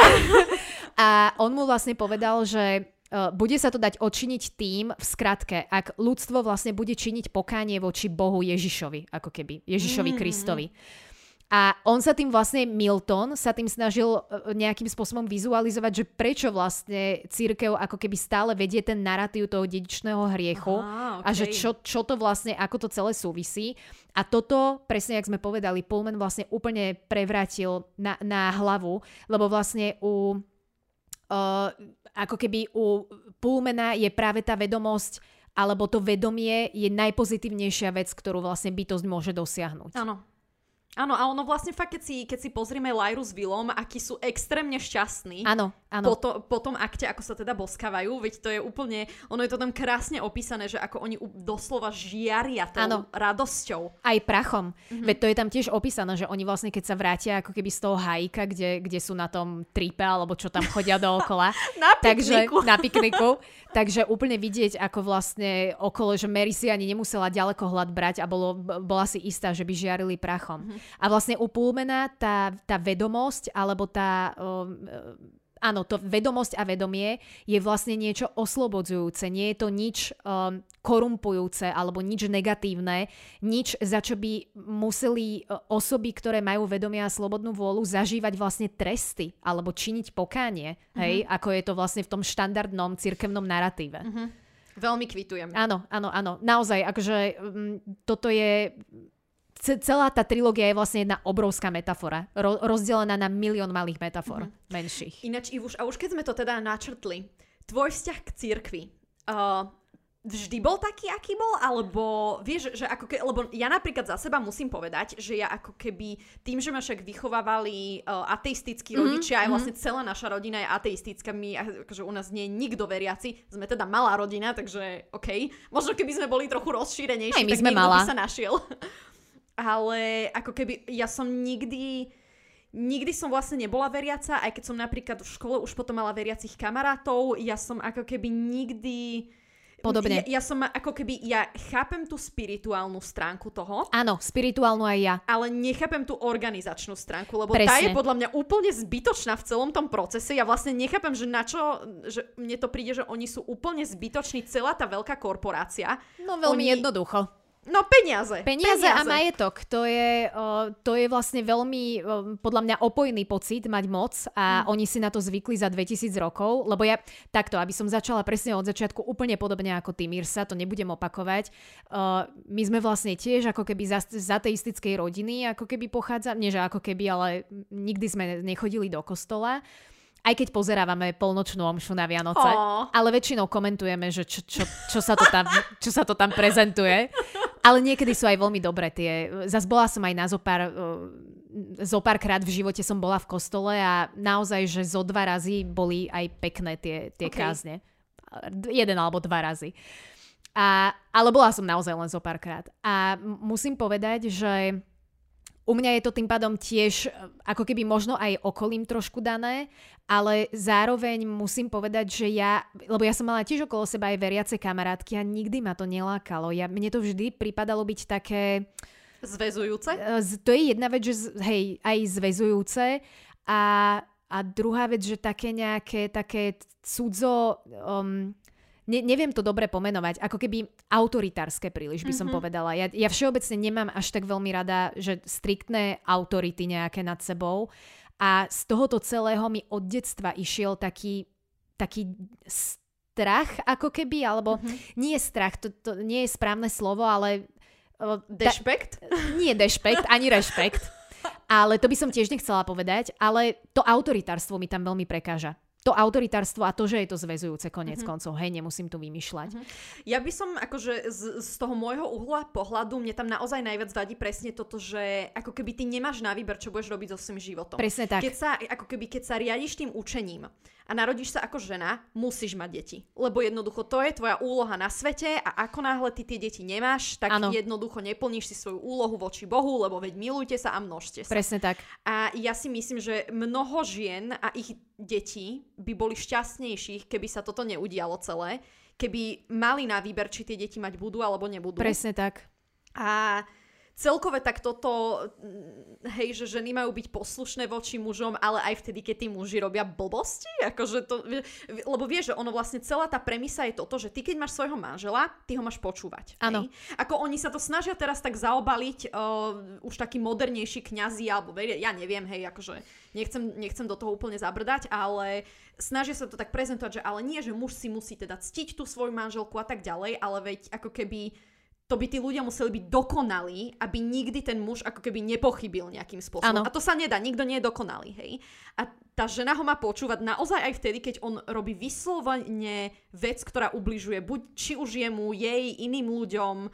S2: a on mu vlastne povedal, že uh, bude sa to dať odčiniť tým, v skratke, ak ľudstvo vlastne bude činiť pokánie voči Bohu Ježišovi, ako keby, Ježišovi mm-hmm. Kristovi. A on sa tým vlastne, Milton, sa tým snažil e, nejakým spôsobom vizualizovať, že prečo vlastne církev ako keby stále vedie ten narratív toho dedičného hriechu Aha, okay. a že čo, čo to vlastne, ako to celé súvisí. A toto, presne jak sme povedali, Pullman vlastne úplne prevrátil na, na hlavu, lebo vlastne u... Uh, ako keby u Pullmana je práve tá vedomosť alebo to vedomie je najpozitívnejšia vec, ktorú vlastne bytosť môže dosiahnuť.
S1: Áno, Áno, a ono vlastne fakt, keď si, keď si pozrieme Lyru s Willom, akí sú extrémne šťastní.
S2: Áno.
S1: Po, to, po tom akte, ako sa teda boskávajú, veď to je úplne, ono je to tam krásne opísané, že ako oni doslova žiaria tou ano. radosťou.
S2: Aj prachom. Mm-hmm. Veď to je tam tiež opísané, že oni vlastne keď sa vrátia ako keby z toho hajka, kde, kde sú na tom tripe, alebo čo tam chodia dookola.
S1: na pikniku.
S2: Takže, na pikniku. takže úplne vidieť, ako vlastne okolo, že Mary si ani nemusela ďaleko hľad brať a bolo, bola si istá, že by žiarili prachom. Mm-hmm. A vlastne u Pulmena tá, tá vedomosť, alebo tá... Um, áno, to vedomosť a vedomie je vlastne niečo oslobodzujúce. Nie je to nič um, korumpujúce alebo nič negatívne, nič, za čo by museli uh, osoby, ktoré majú vedomie a slobodnú vôľu, zažívať vlastne tresty alebo činiť pokánie, mm-hmm. hej, ako je to vlastne v tom štandardnom cirkevnom narratíve.
S1: Mm-hmm. Veľmi kvitujem.
S2: Áno, áno, áno. Naozaj, akože um, toto je celá tá trilógia je vlastne jedna obrovská metafora, ro- rozdelená na milión malých metafor, mm-hmm. menších.
S1: Ináč, Ivuš, a už keď sme to teda načrtli, tvoj vzťah k cirkvi, uh, vždy bol taký, aký bol? Alebo vieš, že ako ke, lebo ja napríklad za seba musím povedať, že ja ako keby tým, že ma však vychovávali uh, ateistickí mm-hmm. rodičia, aj mhm. vlastne celá naša rodina je ateistická, my akože u nás nie je nikto veriaci, sme teda malá rodina, takže OK. Možno keby sme boli trochu rozšírenejší,
S2: my
S1: tak
S2: sme
S1: malá. by sa našiel ale ako keby ja som nikdy nikdy som vlastne nebola veriaca, aj keď som napríklad v škole už potom mala veriacich kamarátov, ja som ako keby nikdy
S2: Podobne.
S1: Ja, ja som ako keby, ja chápem tú spirituálnu stránku toho.
S2: Áno, spirituálnu aj ja.
S1: Ale nechápem tú organizačnú stránku, lebo Presne. tá je podľa mňa úplne zbytočná v celom tom procese. Ja vlastne nechápem, že na čo, že mne to príde, že oni sú úplne zbytoční, celá tá veľká korporácia.
S2: No veľmi oni, jednoducho.
S1: No peniaze.
S2: Peniaze, peniaze. a majetok. To je, uh, to je vlastne veľmi, uh, podľa mňa, opojný pocit mať moc a mm. oni si na to zvykli za 2000 rokov, lebo ja takto, aby som začala presne od začiatku úplne podobne ako ty, Mirsa, to nebudem opakovať. Uh, my sme vlastne tiež ako keby z, z ateistickej rodiny, ako keby pochádza, nie že ako keby, ale nikdy sme nechodili do kostola aj keď pozerávame polnočnú omšu na Vianoce, oh. ale väčšinou komentujeme, že čo, čo, čo, sa to tam, čo sa to tam prezentuje. Ale niekedy sú aj veľmi dobré tie. Zas bola som aj na zopár, zopár krát v živote som bola v kostole a naozaj, že zo dva razy boli aj pekné tie, tie okay. kázne. Jeden alebo dva razy. A, ale bola som naozaj len zo párkrát. A musím povedať, že u mňa je to tým pádom tiež e, ako keby možno aj okolím trošku dané, ale zároveň musím povedať, že ja, lebo ja som mala tiež okolo seba aj veriace kamarátky a nikdy ma to nelákalo. Ja, mne to vždy pripadalo byť také...
S1: Zväzujúce?
S2: E, to je jedna vec, že hej, aj zväzujúce a, a druhá vec, že také nejaké také cudzo... Um, ne, neviem to dobre pomenovať, ako keby autoritárske príliš by som mm-hmm. povedala. Ja, ja všeobecne nemám až tak veľmi rada, že striktné autority nejaké nad sebou a z tohoto celého mi od detstva išiel taký, taký strach ako keby, alebo mm-hmm. nie strach, to, to nie je správne slovo, ale...
S1: Dešpekt?
S2: Da, nie dešpekt, ani rešpekt. Ale to by som tiež nechcela povedať, ale to autoritárstvo mi tam veľmi prekáža to autoritárstvo a to, že je to zväzujúce konec mm-hmm. koncov. Hej, nemusím tu vymýšľať.
S1: Mm-hmm. Ja by som akože z, z toho môjho uhla pohľadu, mne tam naozaj najviac vadí presne toto, že ako keby ty nemáš na výber, čo budeš robiť so svojím životom.
S2: Presne tak.
S1: Keď sa, ako keby, keď sa riadiš tým učením a narodíš sa ako žena, musíš mať deti. Lebo jednoducho to je tvoja úloha na svete a ako náhle ty tie deti nemáš, tak ano. jednoducho neplníš si svoju úlohu voči Bohu, lebo veď milujte sa a množte sa.
S2: Presne tak.
S1: A ja si myslím, že mnoho žien a ich detí by boli šťastnejších, keby sa toto neudialo celé, keby mali na výber, či tie deti mať budú alebo nebudú.
S2: Presne tak.
S1: A celkové tak toto, mm, hej, že ženy majú byť poslušné voči mužom, ale aj vtedy, keď tí muži robia blbosti, akože to, lebo vieš, že ono vlastne celá tá premisa je toto, že ty keď máš svojho manžela, ty ho máš počúvať.
S2: Áno.
S1: Ako oni sa to snažia teraz tak zaobaliť, uh, už takí modernejší kňazi, alebo ja neviem, hej, akože nechcem, nechcem do toho úplne zabrdať, ale snažia sa to tak prezentovať, že ale nie, že muž si musí teda ctiť tú svoju manželku a tak ďalej, ale veď ako keby to by tí ľudia museli byť dokonalí, aby nikdy ten muž ako keby nepochybil nejakým spôsobom. Ano. A to sa nedá, nikto nie je dokonalý, hej. A tá žena ho má počúvať naozaj aj vtedy, keď on robí vyslovene vec, ktorá ubližuje buď či už jemu, jej, iným ľuďom.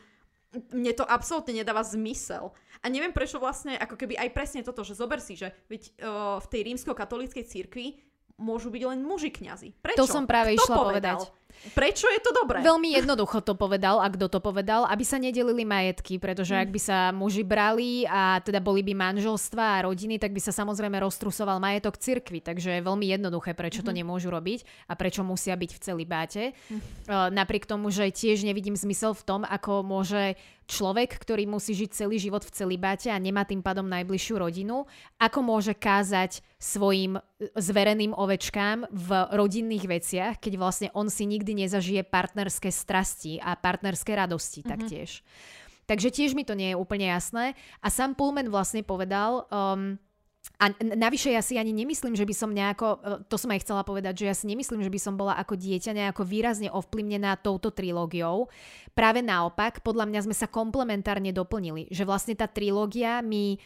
S1: Mne to absolútne nedáva zmysel. A neviem prečo vlastne, ako keby aj presne toto, že zober si, že veď, uh, v tej rímsko-katolíckej cirkvi môžu byť len muži kňazi. Prečo?
S2: To som práve
S1: Kto
S2: išla
S1: povedal?
S2: povedať.
S1: Prečo je to dobré?
S2: Veľmi jednoducho to povedal, a kto to povedal, aby sa nedelili majetky, pretože ak by sa muži brali a teda boli by manželstva a rodiny, tak by sa samozrejme roztrusoval majetok cirkvi, takže je veľmi jednoduché, prečo to nemôžu robiť a prečo musia byť v celibáte. Uh, napriek tomu, že tiež nevidím zmysel v tom, ako môže človek, ktorý musí žiť celý život v celibáte a nemá tým pádom najbližšiu rodinu, ako môže kázať svojim zvereným ovečkám v rodinných veciach, keď vlastne on si nikdy nezažije partnerské strasti a partnerské radosti mm-hmm. taktiež. Takže tiež mi to nie je úplne jasné. A sám Pullman vlastne povedal, um, a navyše ja si ani nemyslím, že by som nejako, e, to som aj chcela povedať, že ja si nemyslím, že by som bola ako dieťa nejako výrazne ovplyvnená touto trilógiou. Práve naopak, podľa mňa sme sa komplementárne doplnili, že vlastne tá trilógia mi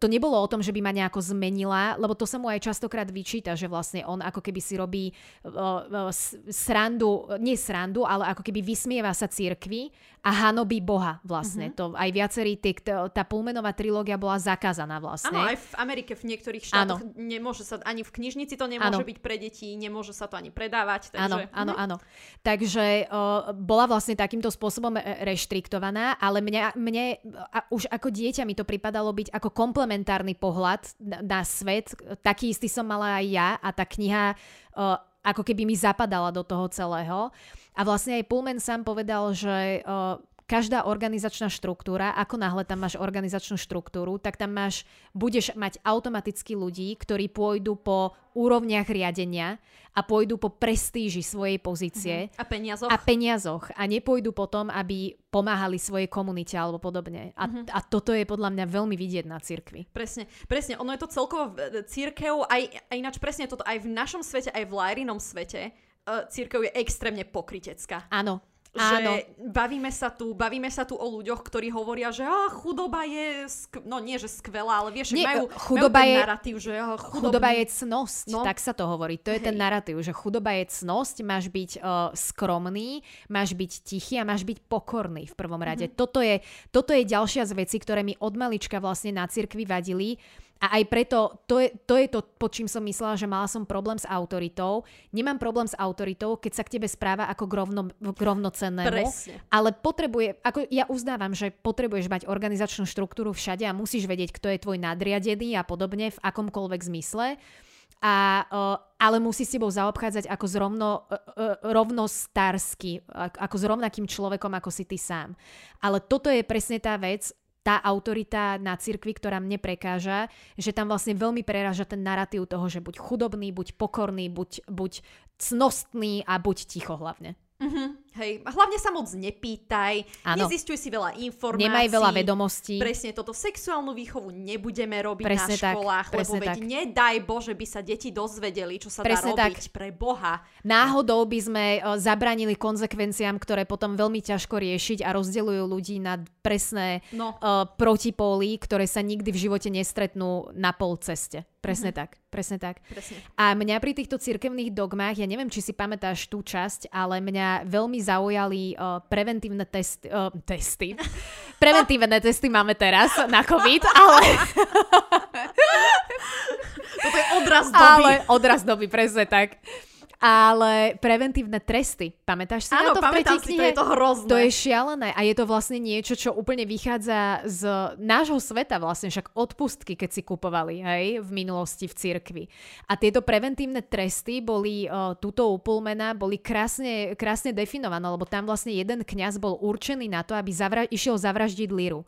S2: to nebolo o tom, že by ma nejako zmenila, lebo to sa mu aj častokrát vyčíta, že vlastne on ako keby si robí uh, uh, srandu, nie srandu, ale ako keby vysmieva sa církvi a hanobí Boha vlastne. Mm-hmm. To aj viacerí, tí, tá Pulmenová trilógia bola zakázaná vlastne.
S1: Áno, aj v Amerike v niektorých štátoch ano. nemôže sa, ani v knižnici to nemôže ano. byť pre deti, nemôže sa to ani predávať.
S2: Áno, áno, áno. Takže uh, bola vlastne takýmto spôsobom reštriktovaná, ale mňa, mne a už ako dieťa mi to pripadalo byť ako komplet komplementárny pohľad na, na svet. Taký istý som mala aj ja a tá kniha uh, ako keby mi zapadala do toho celého. A vlastne aj Pullman sám povedal, že uh, každá organizačná štruktúra, ako náhle tam máš organizačnú štruktúru, tak tam máš, budeš mať automaticky ľudí, ktorí pôjdu po úrovniach riadenia a pôjdu po prestíži svojej pozície.
S1: Uh-huh. A peniazoch.
S2: A peniazoch. A nepôjdu potom, aby pomáhali svojej komunite alebo podobne. A, uh-huh. a toto je podľa mňa veľmi vidieť na cirkvi.
S1: Presne, presne. Ono je to celkovo církev, aj, aj ináč presne toto aj v našom svete, aj v Lajrinom svete, uh, církev je extrémne pokritecká.
S2: Áno,
S1: Áno. Že bavíme sa tu, bavíme sa tu o ľuďoch, ktorí hovoria, že ah, chudoba je, sk- no nie, že skvelá, ale vieš, nie, majú, chudoba majú ten je, narratív, že ah,
S2: chudoba je cnosť, no. tak sa to hovorí. To je Hej. ten narratív, že chudoba je cnosť, máš byť uh, skromný, máš byť tichý a máš byť pokorný v prvom rade. Mm-hmm. Toto, je, toto je ďalšia z vecí, ktoré mi od malička vlastne na cirkvi vadili a aj preto, to je, to je to, pod čím som myslela, že mala som problém s autoritou. Nemám problém s autoritou, keď sa k tebe správa ako k, rovno, k rovnocennému.
S1: Presne.
S2: Ale potrebuje, ako ja uznávam, že potrebuješ mať organizačnú štruktúru všade a musíš vedieť, kto je tvoj nadriadený a podobne v akomkoľvek zmysle. A, ale musí s tebou zaobchádzať ako z rovno, uh, rovnostársky, ako s rovnakým človekom, ako si ty sám. Ale toto je presne tá vec, tá autorita na cirkvi, ktorá mne prekáža, že tam vlastne veľmi preráža ten narratív toho, že buď chudobný, buď pokorný, buď, buď cnostný a buď ticho hlavne.
S1: Mm-hmm. Hej, hlavne sa moc nepýtaj, ano. nezistuj si veľa informácií.
S2: Nemaj veľa vedomostí.
S1: Presne toto, sexuálnu výchovu nebudeme robiť presne na školách, tak, lebo veď tak. nedaj Bože by sa deti dozvedeli, čo sa presne dá robiť tak. pre Boha.
S2: Náhodou by sme zabranili konsekvenciám, ktoré potom veľmi ťažko riešiť a rozdeľujú ľudí na presné no. uh, protipóly, ktoré sa nikdy v živote nestretnú na pol ceste. Presne mm-hmm. tak, presne tak.
S1: Presne.
S2: A mňa pri týchto cirkevných dogmách, ja neviem, či si pamätáš tú časť, ale mňa veľmi zaujali uh, preventívne testy. Uh, testy. Preventívne testy máme teraz na COVID, ale...
S1: Toto je odraz doby.
S2: Ale odraz doby, presne tak ale preventívne tresty. Pamätáš si
S1: Áno,
S2: na to
S1: v tretej si, knihe? to je to hrozné.
S2: To je šialené a je to vlastne niečo, čo úplne vychádza z nášho sveta vlastne, však odpustky, keď si kupovali, hej, v minulosti v cirkvi. A tieto preventívne tresty boli uh, tuto upulmená, boli krásne, krásne definované, lebo tam vlastne jeden kňaz bol určený na to, aby zavra- išiel zavraždiť Liru.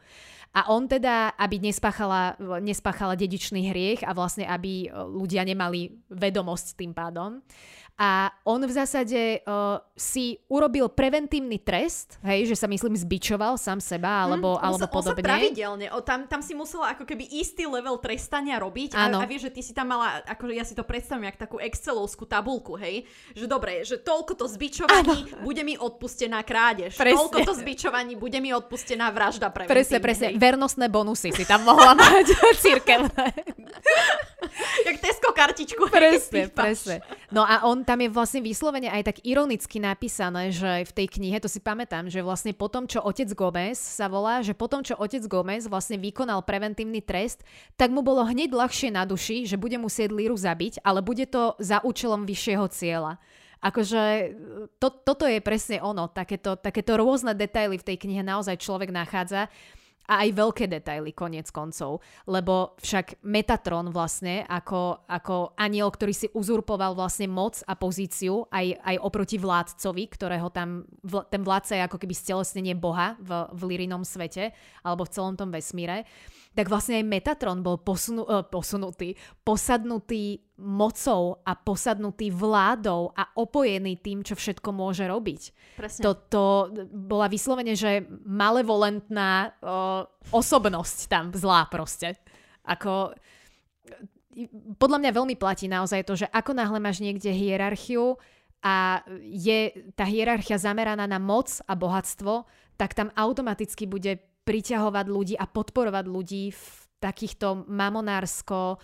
S2: A on teda, aby nespáchala, nespáchala dedičný hriech a vlastne aby ľudia nemali vedomosť tým pádom, a on v zásade uh, si urobil preventívny trest, hej, že sa myslím zbičoval sám seba alebo, hmm, alebo
S1: sa,
S2: podobne. On
S1: sa pravidelne, o, tam, tam si musela ako keby istý level trestania robiť a, a vieš, že ty si tam mala, ako ja si to predstavím, jak takú excelovskú tabulku, hej, že dobre, že toľko to zbičovaní ano. bude mi odpustená krádež, presne. toľko to zbičovaní bude mi odpustená vražda preventívne.
S2: Presne, presne, hej. vernostné bonusy si tam mohla mať církevné.
S1: Jak Tesco kartičku.
S2: Presne, presne. No a on tam je vlastne vyslovene aj tak ironicky napísané, že v tej knihe, to si pamätám, že vlastne po tom, čo otec Gomez sa volá, že po tom, čo otec Gomez vlastne vykonal preventívny trest, tak mu bolo hneď ľahšie na duši, že bude musieť Líru zabiť, ale bude to za účelom vyššieho cieľa. Akože to, toto je presne ono, takéto, takéto rôzne detaily v tej knihe naozaj človek nachádza a aj veľké detaily konec koncov, lebo však Metatron vlastne ako, ako aniel, ktorý si uzurpoval vlastne moc a pozíciu aj, aj oproti vládcovi, ktorého tam, vl, ten vládca je ako keby stelesnenie Boha v, v Lirinom svete alebo v celom tom vesmíre, tak vlastne aj Metatron bol posunu, uh, posunutý, posadnutý mocou a posadnutý vládou a opojený tým, čo všetko môže robiť.
S1: Presne.
S2: To, to bola vyslovene, že malevolentná uh, osobnosť tam zlá proste. Ako podľa mňa veľmi platí naozaj to, že ako náhle máš niekde hierarchiu a je tá hierarchia zameraná na moc a bohatstvo, tak tam automaticky bude priťahovať ľudí a podporovať ľudí v takýchto mamonársko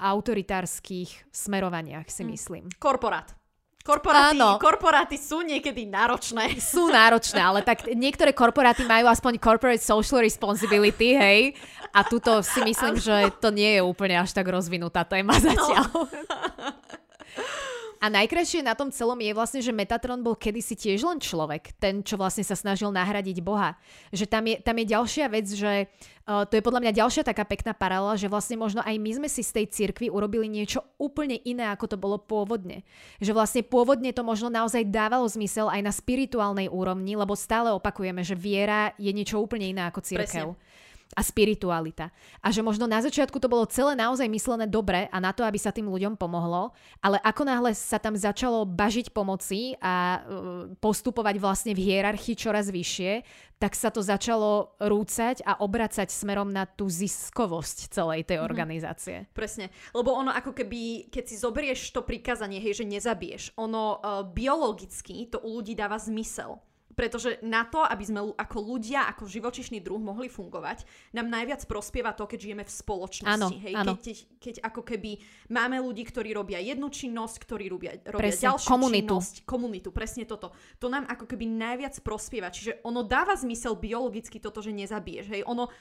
S2: autoritárskych smerovaniach, si hm. myslím.
S1: Korporát. Korporáty, Áno. korporáty sú niekedy náročné.
S2: Sú náročné, ale tak niektoré korporáty majú aspoň corporate social responsibility, hej? A tuto si myslím, že to nie je úplne až tak rozvinutá téma no. zatiaľ. No. A najkrajšie na tom celom je vlastne, že Metatron bol kedysi tiež len človek, ten, čo vlastne sa snažil nahradiť Boha. Že tam je, tam je ďalšia vec, že uh, to je podľa mňa ďalšia taká pekná paralela, že vlastne možno aj my sme si z tej cirkvi urobili niečo úplne iné, ako to bolo pôvodne. Že vlastne pôvodne to možno naozaj dávalo zmysel aj na spirituálnej úrovni, lebo stále opakujeme, že viera je niečo úplne iné ako cirkev. Presne a spiritualita. A že možno na začiatku to bolo celé naozaj myslené dobre a na to, aby sa tým ľuďom pomohlo, ale ako náhle sa tam začalo bažiť pomoci a uh, postupovať vlastne v hierarchii čoraz vyššie, tak sa to začalo rúcať a obracať smerom na tú ziskovosť celej tej mhm. organizácie.
S1: Mm-hmm. Presne. Lebo ono ako keby, keď si zoberieš to prikázanie, hej, že nezabiješ, ono uh, biologicky to u ľudí dáva zmysel. Pretože na to, aby sme ako ľudia, ako živočišný druh mohli fungovať, nám najviac prospieva to, keď žijeme v spoločnosti.
S2: Áno,
S1: hej?
S2: Áno.
S1: Keď, keď ako keby máme ľudí, ktorí robia jednu činnosť, ktorí robia, robia presne, ďalšiu
S2: komunitu.
S1: činnosť, komunitu, presne toto. To nám ako keby najviac prospieva. Čiže ono dáva zmysel biologicky toto, že nezabiješ. Hej? Ono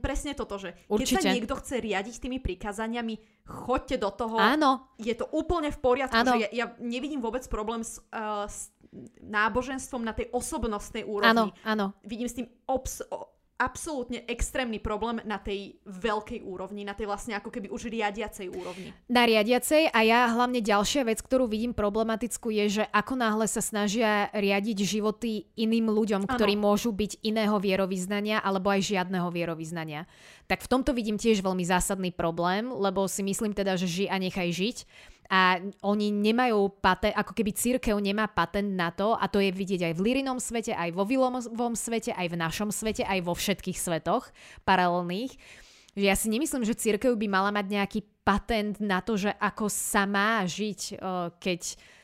S1: presne toto, že Určite. keď sa niekto chce riadiť tými prikázaniami, choďte do toho.
S2: Áno.
S1: Je to úplne v poriadku. Áno. Že ja, ja nevidím vôbec problém s, uh, s náboženstvom na tej osobnostnej úrovni.
S2: Áno, áno.
S1: Vidím s tým obs- absolútne extrémny problém na tej veľkej úrovni, na tej vlastne ako keby už riadiacej úrovni.
S2: Na riadiacej a ja hlavne ďalšia vec, ktorú vidím problematickú je, že ako náhle sa snažia riadiť životy iným ľuďom, ktorí ano. môžu byť iného vierovýznania alebo aj žiadneho vierovýznania. Tak v tomto vidím tiež veľmi zásadný problém, lebo si myslím teda, že ži a nechaj žiť a oni nemajú patent, ako keby církev nemá patent na to a to je vidieť aj v Lirinom svete, aj vo Vilovom svete, aj v našom svete, aj vo všetkých svetoch paralelných. Že ja si nemyslím, že církev by mala mať nejaký patent na to, že ako sa má žiť, keď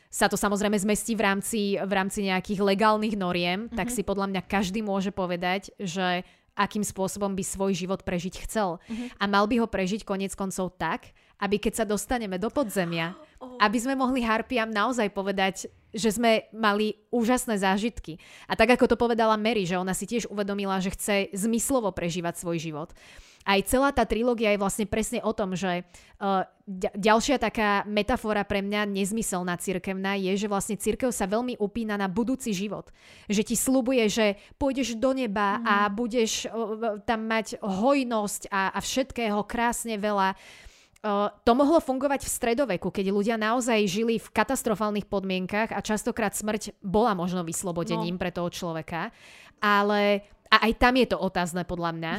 S2: sa to samozrejme zmestí v rámci, v rámci nejakých legálnych noriem, mm-hmm. tak mhm. si podľa mňa každý môže povedať, že akým spôsobom by svoj život prežiť chcel. Mm-hmm. A mal by ho prežiť konec koncov tak, aby keď sa dostaneme do podzemia, oh. aby sme mohli harpiam naozaj povedať, že sme mali úžasné zážitky. A tak ako to povedala Mary, že ona si tiež uvedomila, že chce zmyslovo prežívať svoj život. Aj celá tá trilógia je vlastne presne o tom, že uh, ďalšia taká metafora pre mňa nezmyselná cirkevná je, že vlastne cirkev sa veľmi upína na budúci život. Že ti slubuje, že pôjdeš do neba mm. a mhm. budeš uh, tam mať hojnosť a, a všetkého krásne veľa to mohlo fungovať v stredoveku, keď ľudia naozaj žili v katastrofálnych podmienkach a častokrát smrť bola možno vyslobodením no. pre toho človeka. Ale, a aj tam je to otázne podľa mňa,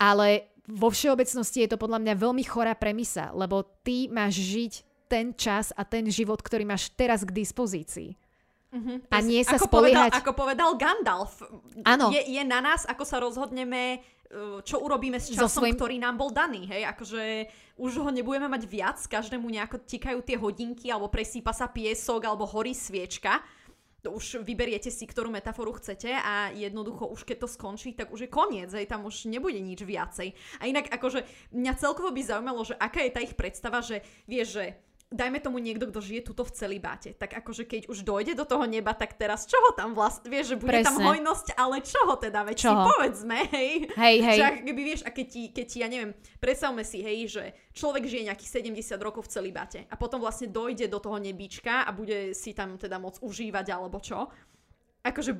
S2: ale vo všeobecnosti je to podľa mňa veľmi chorá premisa, lebo ty máš žiť ten čas a ten život, ktorý máš teraz k dispozícii.
S1: Uh-huh. A nie sa ako spoliehať... Povedal, ako povedal Gandalf. Je, je na nás, ako sa rozhodneme čo urobíme s časom, svojim... ktorý nám bol daný, hej, akože už ho nebudeme mať viac, každému nejako tikajú tie hodinky, alebo presýpa sa piesok, alebo horí sviečka, to už vyberiete si, ktorú metaforu chcete a jednoducho už keď to skončí, tak už je koniec, hej, tam už nebude nič viacej. A inak akože mňa celkovo by zaujímalo, že aká je tá ich predstava, že vieš, že dajme tomu niekto, kto žije tuto v celibáte, tak akože keď už dojde do toho neba, tak teraz čoho tam vlastne, vieš, že bude Presne. tam hojnosť, ale čoho teda, veď čoho? si povedzme, hej.
S2: Hej, hej.
S1: Že keby vieš, a keď ti, keď ti, ja neviem, predstavme si, hej, že človek žije nejakých 70 rokov v celibáte a potom vlastne dojde do toho nebíčka a bude si tam teda môcť užívať alebo čo. Akože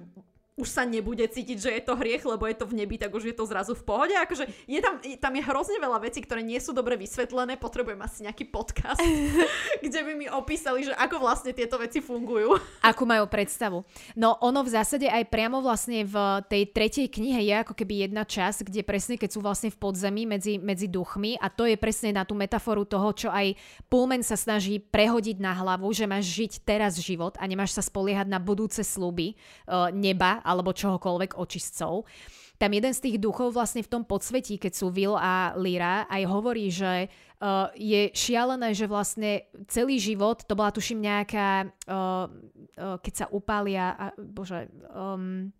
S1: už sa nebude cítiť, že je to hriech, lebo je to v nebi, tak už je to zrazu v pohode. Akože je tam, tam je hrozne veľa vecí, ktoré nie sú dobre vysvetlené. Potrebujem asi nejaký podcast, kde by mi opísali, že ako vlastne tieto veci fungujú.
S2: Akú majú predstavu. No ono v zásade aj priamo vlastne v tej tretej knihe je ako keby jedna časť, kde presne keď sú vlastne v podzemí medzi, medzi duchmi a to je presne na tú metaforu toho, čo aj Pullman sa snaží prehodiť na hlavu, že máš žiť teraz život a nemáš sa spoliehať na budúce sluby uh, neba alebo čohokoľvek očistcov. Tam jeden z tých duchov vlastne v tom podsvetí, keď sú Will a Lyra, aj hovorí, že uh, je šialené, že vlastne celý život, to bola tuším nejaká, uh, uh, keď sa upália, uh, bože, um,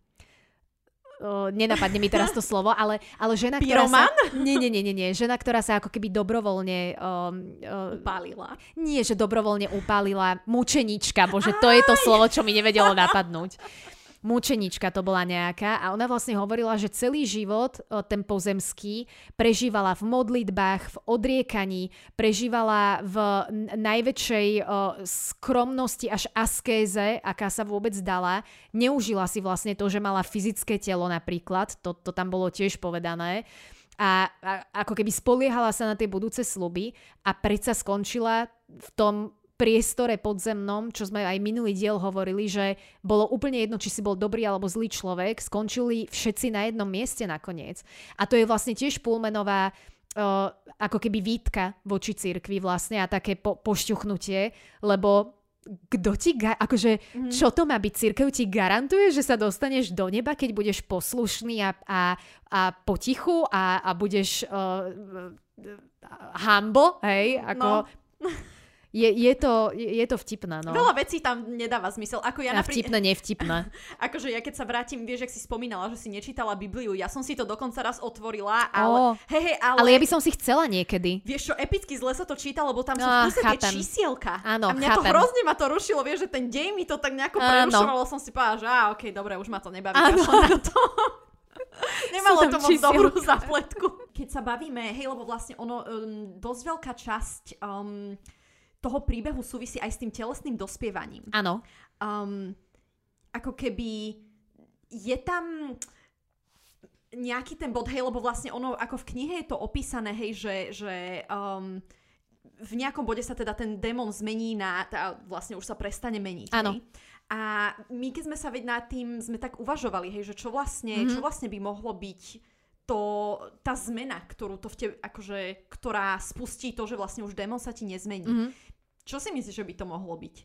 S2: uh, nenapadne mi teraz to slovo, ale, ale žena, ktorá sa... Nie, nie, nie, nie, nie. Žena, ktorá sa ako keby dobrovoľne... Um,
S1: uh, upálila.
S2: Nie, že dobrovoľne upálila. Mučenička, bože, to je to slovo, čo mi nevedelo napadnúť mučenička to bola nejaká a ona vlastne hovorila, že celý život ten pozemský prežívala v modlitbách, v odriekaní, prežívala v najväčšej skromnosti až askéze, aká sa vôbec dala. Neužila si vlastne to, že mala fyzické telo napríklad, to, to tam bolo tiež povedané. A, a ako keby spoliehala sa na tie budúce sluby a predsa skončila v tom priestore podzemnom, čo sme aj minulý diel hovorili, že bolo úplne jedno, či si bol dobrý alebo zlý človek, skončili všetci na jednom mieste nakoniec. A to je vlastne tiež Pullmanová uh, ako keby výtka voči cirkvi vlastne a také po, pošťuchnutie, lebo kto ti, ga- akože, mm. čo to má byť? Církev ti garantuje, že sa dostaneš do neba, keď budeš poslušný a, a, a potichu a, a budeš uh, humble, hej? Ako, no je, je, to, je, to vtipné, no.
S1: Veľa vecí tam nedáva zmysel. Ako ja,
S2: naprí... Vtipné, nevtipné.
S1: akože ja keď sa vrátim, vieš, ak si spomínala, že si nečítala Bibliu, ja som si to dokonca raz otvorila, ale... Oh,
S2: hey, hey, ale... ale ja by som si chcela niekedy.
S1: Vieš čo, epicky zle sa to číta, lebo tam sú no, v tie čísielka.
S2: Áno,
S1: A mňa chápem. to hrozne ma to rušilo, vieš, že ten dej mi to tak nejako prerušovalo, som si povedala, že á, okej, okay, dobre, už ma to nebaví, áno. to. Nemalo to moc dobrú zapletku. Keď sa bavíme, hej, lebo vlastne ono, um, dosť veľká časť um, toho príbehu súvisí aj s tým telesným dospievaním.
S2: Áno.
S1: Um, ako keby je tam nejaký ten bod, hej, lebo vlastne ono, ako v knihe je to opísané, hej, že, že um, v nejakom bode sa teda ten démon zmení na, tá, vlastne už sa prestane meniť.
S2: Áno.
S1: A my keď sme sa veď nad tým, sme tak uvažovali, hej, že čo vlastne, mm-hmm. čo vlastne by mohlo byť to, tá zmena, ktorú to v tebe, akože, ktorá spustí to, že vlastne už démon sa ti nezmení. Mm-hmm. Čo si myslíš, že by to mohlo byť?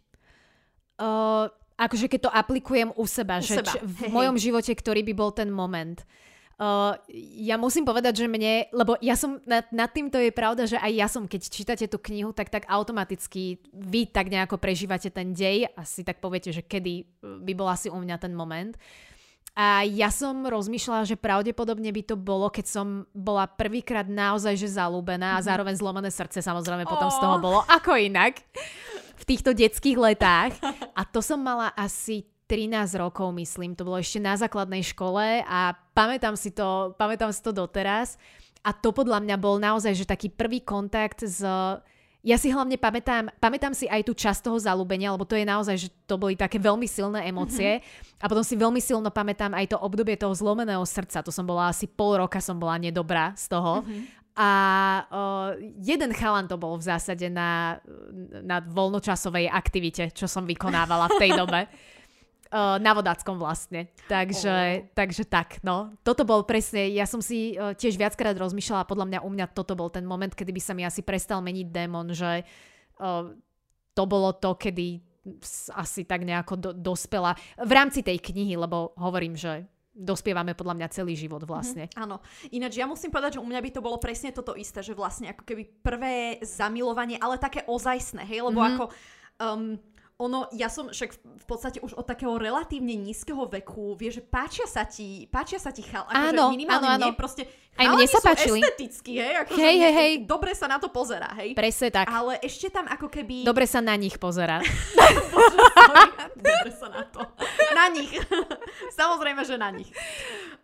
S2: Uh, akože keď to aplikujem u seba, u že seba. Č- v hey, mojom hey. živote, ktorý by bol ten moment. Uh, ja musím povedať, že mne, lebo ja som, nad, nad týmto je pravda, že aj ja som, keď čítate tú knihu, tak tak automaticky vy tak nejako prežívate ten dej a si tak poviete, že kedy by bol asi u mňa ten moment. A ja som rozmýšľala, že pravdepodobne by to bolo, keď som bola prvýkrát naozaj že zalúbená a mhm. zároveň zlomené srdce samozrejme oh. potom z toho bolo. Ako inak? V týchto detských letách. A to som mala asi 13 rokov, myslím. To bolo ešte na základnej škole a pamätám si to, pamätám si to doteraz. A to podľa mňa bol naozaj že taký prvý kontakt s ja si hlavne pamätám, pamätám si aj tú časť toho zalúbenia, lebo to je naozaj, že to boli také veľmi silné emócie. Mm-hmm. A potom si veľmi silno pamätám aj to obdobie toho zlomeného srdca. To som bola asi pol roka, som bola nedobrá z toho. Mm-hmm. A uh, jeden chalan to bol v zásade na, na voľnočasovej aktivite, čo som vykonávala v tej dobe. Uh, na vodáckom vlastne. Takže, oh. takže tak, no. Toto bol presne, ja som si uh, tiež viackrát rozmýšľala, podľa mňa u mňa toto bol ten moment, kedy by sa mi asi prestal meniť démon, že uh, to bolo to, kedy asi tak nejako do, dospela v rámci tej knihy, lebo hovorím, že dospievame podľa mňa celý život vlastne.
S1: Mm, áno. Ináč ja musím povedať, že u mňa by to bolo presne toto isté, že vlastne ako keby prvé zamilovanie, ale také ozajstné, hej, lebo mm-hmm. ako um, ono, ja som však v podstate už od takého relatívne nízkeho veku, vieš, že páčia sa ti, páčia sa ti chal, akože
S2: Áno,
S1: minimálne
S2: áno, áno.
S1: mne proste
S2: Aj mne sa páčili.
S1: estetickí, hej, akože
S2: Hej, hej, hej.
S1: dobre sa na to pozerá, hej.
S2: Presne tak.
S1: Ale ešte tam ako keby...
S2: Dobre sa na nich pozera.
S1: Dobre sa na to. Na nich. Samozrejme, že na nich.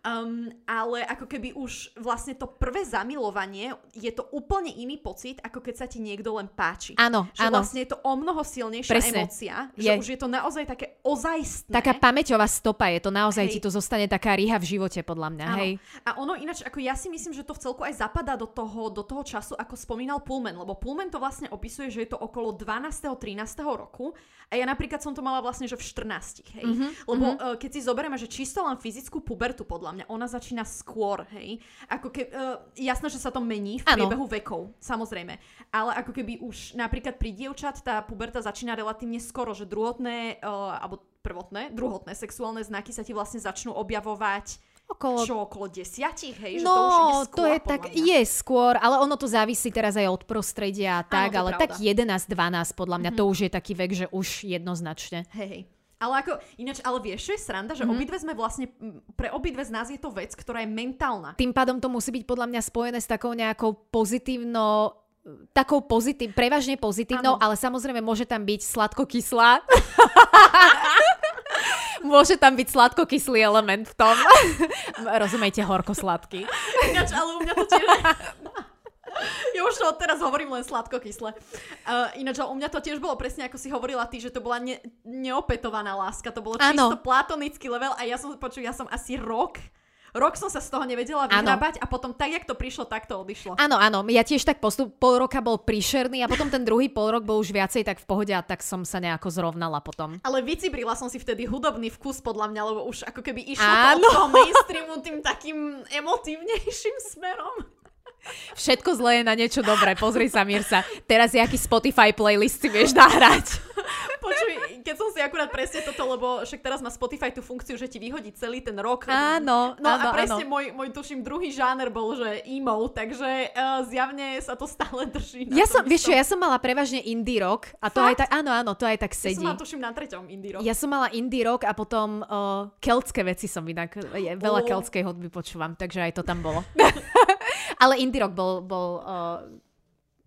S1: Um, ale ako keby už vlastne to prvé zamilovanie je to úplne iný pocit, ako keď sa ti niekto len páči.
S2: Áno,
S1: že
S2: áno.
S1: vlastne je to o mnoho silnejšia
S2: Presne.
S1: emócia,
S2: Je.
S1: že už je to naozaj také ozajstné.
S2: Taká pamäťová stopa je to, naozaj
S1: Hej.
S2: ti to zostane taká riha v živote, podľa mňa,
S1: Áno.
S2: hej.
S1: A ono ináč, ako ja si myslím, že to v celku aj zapadá do toho, do toho času, ako spomínal Pullman, lebo Pullman to vlastne opisuje, že je to okolo 12. 13. roku a ja napríklad som to mala vlastne, že v 14, hej.
S2: Mhm,
S1: Mm-hmm, lebo uh, keď si zoberieme, že čisto len fyzickú pubertu, podľa mňa, ona začína skôr, hej. Ako ke, uh, jasné, že sa to mení v
S2: Áno.
S1: priebehu vekov, samozrejme. Ale ako keby už napríklad pri dievčat tá puberta začína relatívne skoro, že druhotné, uh, alebo prvotné, druhotné sexuálne znaky sa ti vlastne začnú objavovať
S2: Okolo...
S1: čo, okolo desiatich, hej? Že
S2: No,
S1: to už ide skôr,
S2: to je tak,
S1: mňa.
S2: je skôr, ale ono to závisí teraz aj od prostredia a tak, ale
S1: pravda. Mhm.
S2: tak 11-12 podľa mňa, to už je taký vek, že už jednoznačne.
S1: Hej, hej. Ale ako, ináč, ale vieš, čo je sranda, že mm-hmm. obidve sme vlastne, pre obidve z nás je to vec, ktorá je mentálna.
S2: Tým pádom to musí byť podľa mňa spojené s takou nejakou pozitívnou takou pozitív, prevažne pozitívnou,
S1: Áno.
S2: ale samozrejme môže tam byť sladkokyslá. môže tam byť sladkokyslý element v tom. Rozumejte, horko-sladký.
S1: Ináč, ale u mňa to tiež... Ja už to teraz hovorím len sladko-kysle. Uh, ináč, u mňa to tiež bolo presne ako si hovorila ty, že to bola ne- neopetovaná láska. To bolo čisto platonický level a ja som, počuj, ja som asi rok, rok som sa z toho nevedela vyhrábať a potom tak, jak to prišlo, tak to odišlo.
S2: Áno, áno, ja tiež tak postup, pol roka bol príšerný a potom ten druhý pol rok bol už viacej tak v pohode a tak som sa nejako zrovnala potom.
S1: Ale vycibrila som si vtedy hudobný vkus podľa mňa, lebo už ako keby išlo
S2: Áno.
S1: to od toho mainstreamu tým takým emotívnejším smerom.
S2: Všetko zlé je na niečo dobré, pozri sa Mirsa. Teraz jaký Spotify playlist si vieš nahrať.
S1: Počuj, keď som si akurát presne toto, lebo však teraz má Spotify tú funkciu, že ti vyhodí celý ten rok.
S2: Áno,
S1: No
S2: áno,
S1: a presne
S2: áno.
S1: môj, môj tuším druhý žáner bol, že emo, takže uh, zjavne sa to stále drží.
S2: Ja som, vieš čo, ja som mala prevažne indie rock a to
S1: Fakt?
S2: aj tak, áno, áno, to aj tak
S1: Ja
S2: sedí.
S1: som mala tuším na treťom indie rock.
S2: Ja som mala indie rock a potom uh, keltské veci som inak, je, veľa
S1: Ó.
S2: keltskej hudby počúvam, takže aj to tam bolo. Ale indie rock bol, bol uh,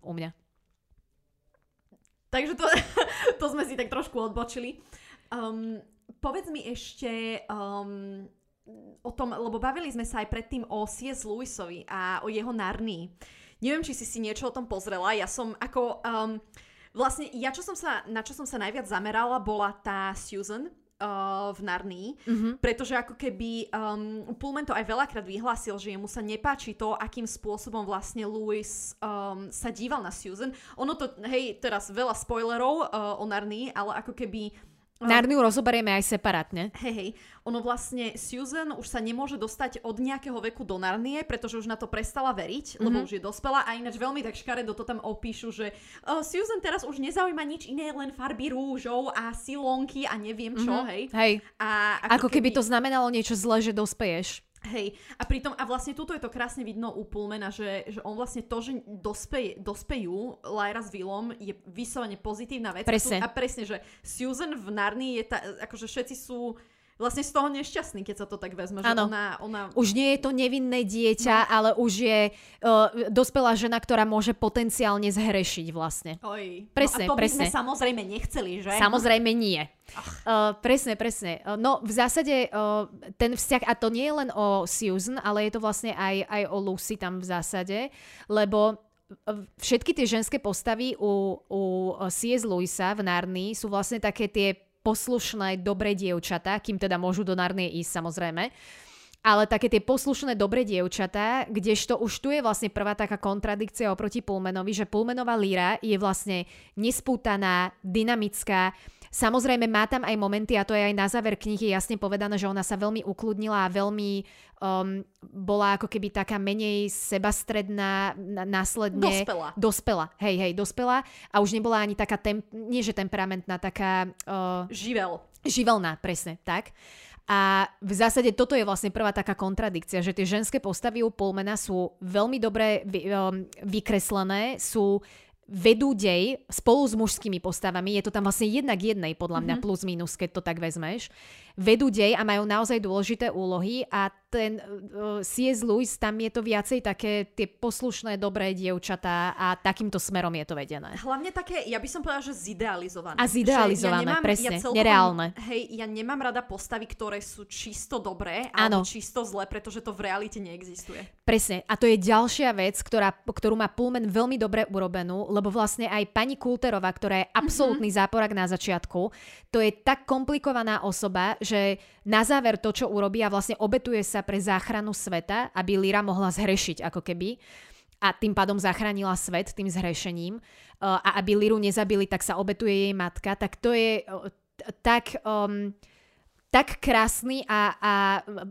S2: u mňa.
S1: Takže to, to sme si tak trošku odbočili. Um, povedz mi ešte um, o tom, lebo bavili sme sa aj predtým o C.S. Lewisovi a o jeho Narnii. Neviem, či si si niečo o tom pozrela. Ja som ako... Um, vlastne, ja čo som sa, na čo som sa najviac zamerala, bola tá Susan uh, v Narnii, mm-hmm. pretože ako keby um, Pullman to aj veľakrát vyhlásil, že jemu sa nepáči to, akým spôsobom vlastne Lewis um, sa díval na Susan. Ono to, hej, teraz veľa spoilerov uh, o Narnii, ale ako keby
S2: Narniu rozoberieme aj separátne.
S1: Hej, hej, ono vlastne Susan už sa nemôže dostať od nejakého veku do Narnie, pretože už na to prestala veriť, mm-hmm. lebo už je dospelá a ináč veľmi tak škaredo to tam opíšu, že uh, Susan teraz už nezaujíma nič iné, len farby rúžov a silonky a neviem čo, mm-hmm. hej.
S2: Hej.
S1: A
S2: Ako keby to znamenalo niečo zlé, že dospeješ.
S1: Hej, a pritom, a vlastne tuto je to krásne vidno u Pullmana, že, že on vlastne to, že dospeje, dospejú Lyra s Willom je vyslovene pozitívna vec.
S2: Presne.
S1: A, presne, že Susan v Narnii je tá, akože všetci sú vlastne z toho nešťastní, keď sa to tak vezme, že
S2: Áno.
S1: ona, ona
S2: Už nie je to nevinné dieťa, no. ale už je uh, dospelá žena, ktorá môže potenciálne zhrešiť vlastne.
S1: Oj,
S2: Presne,
S1: no a to by
S2: presne.
S1: sme samozrejme nechceli, že?
S2: Samozrejme nie. Uh, presne, presne. Uh, no v zásade uh, ten vzťah, a to nie je len o Susan, ale je to vlastne aj, aj o Lucy tam v zásade, lebo všetky tie ženské postavy u, u C.S. Lewisa v Narnii sú vlastne také tie poslušné, dobré dievčatá, kým teda môžu do Narnie ísť samozrejme. Ale také tie poslušné dobré dievčatá, kdežto už tu je vlastne prvá taká kontradikcia oproti Pullmanovi, že Pullmanová líra je vlastne nespútaná, dynamická, Samozrejme má tam aj momenty, a to je aj na záver knihy jasne povedané, že ona sa veľmi ukludnila a veľmi um, bola ako keby taká menej sebastredná, následne...
S1: Dospela.
S2: Dospela, hej, hej, dospela a už nebola ani taká, tem, nie že temperamentná, taká... Uh,
S1: Živel.
S2: Živelná, presne, tak. A v zásade toto je vlastne prvá taká kontradikcia, že tie ženské postavy u Pullmana sú veľmi dobre vy, um, vykreslené, sú vedú dej spolu s mužskými postavami, je to tam vlastne jednak jednej podľa mňa mm-hmm. plus minus, keď to tak vezmeš, vedú dej a majú naozaj dôležité úlohy a ten uh, C.S. Lewis, tam je to viacej také tie poslušné, dobré dievčatá a takýmto smerom je to vedené.
S1: Hlavne také, ja by som povedala, že zidealizované.
S2: A zidealizované, ja nemám, presne, ja celkom, nereálne.
S1: Hej, ja nemám rada postavy, ktoré sú čisto dobré alebo ano. čisto zlé, pretože to v realite neexistuje.
S2: Presne, a to je ďalšia vec, ktorá, ktorú má Pullman veľmi dobre urobenú, lebo vlastne aj pani Kulterová, ktorá je mhm. absolútny mm-hmm. záporak na začiatku, to je tak komplikovaná osoba, že na záver to, čo urobí a vlastne obetuje sa pre záchranu sveta, aby Lyra mohla zhrešiť ako keby a tým pádom zachránila svet tým zhrešením uh, a aby Liru nezabili, tak sa obetuje jej matka, tak to je uh, tak... Um, tak krásny a, a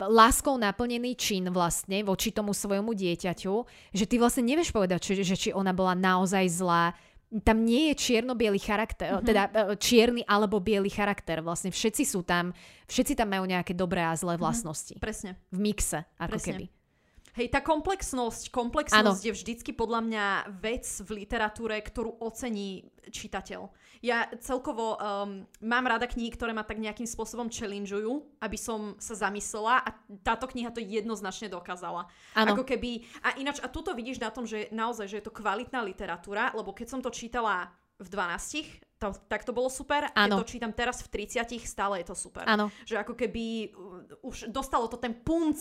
S2: láskou naplnený čin vlastne voči tomu svojmu dieťaťu, že ty vlastne nevieš povedať, či, že či ona bola naozaj zlá, tam nie je čierno-biely charakter, mm-hmm. teda e, čierny alebo biely charakter. Vlastne všetci sú tam, všetci tam majú nejaké dobré a zlé mhm. vlastnosti.
S1: Mm-hmm. Presne.
S2: V mixe, ako Presne. keby.
S1: Hej, tá komplexnosť, komplexnosť ano. je vždycky podľa mňa vec v literatúre, ktorú ocení čitateľ. Ja celkovo um, mám rada knihy, ktoré ma tak nejakým spôsobom challengeujú, aby som sa zamyslela a táto kniha to jednoznačne dokázala. Ano. Ako keby, a ináč, a tuto vidíš na tom, že naozaj, že je to kvalitná literatúra, lebo keď som to čítala v 12, to, tak to bolo super. Ano. Keď to čítam teraz v 30, stále je to super.
S2: Ano.
S1: Že ako keby uh, už dostalo to ten punc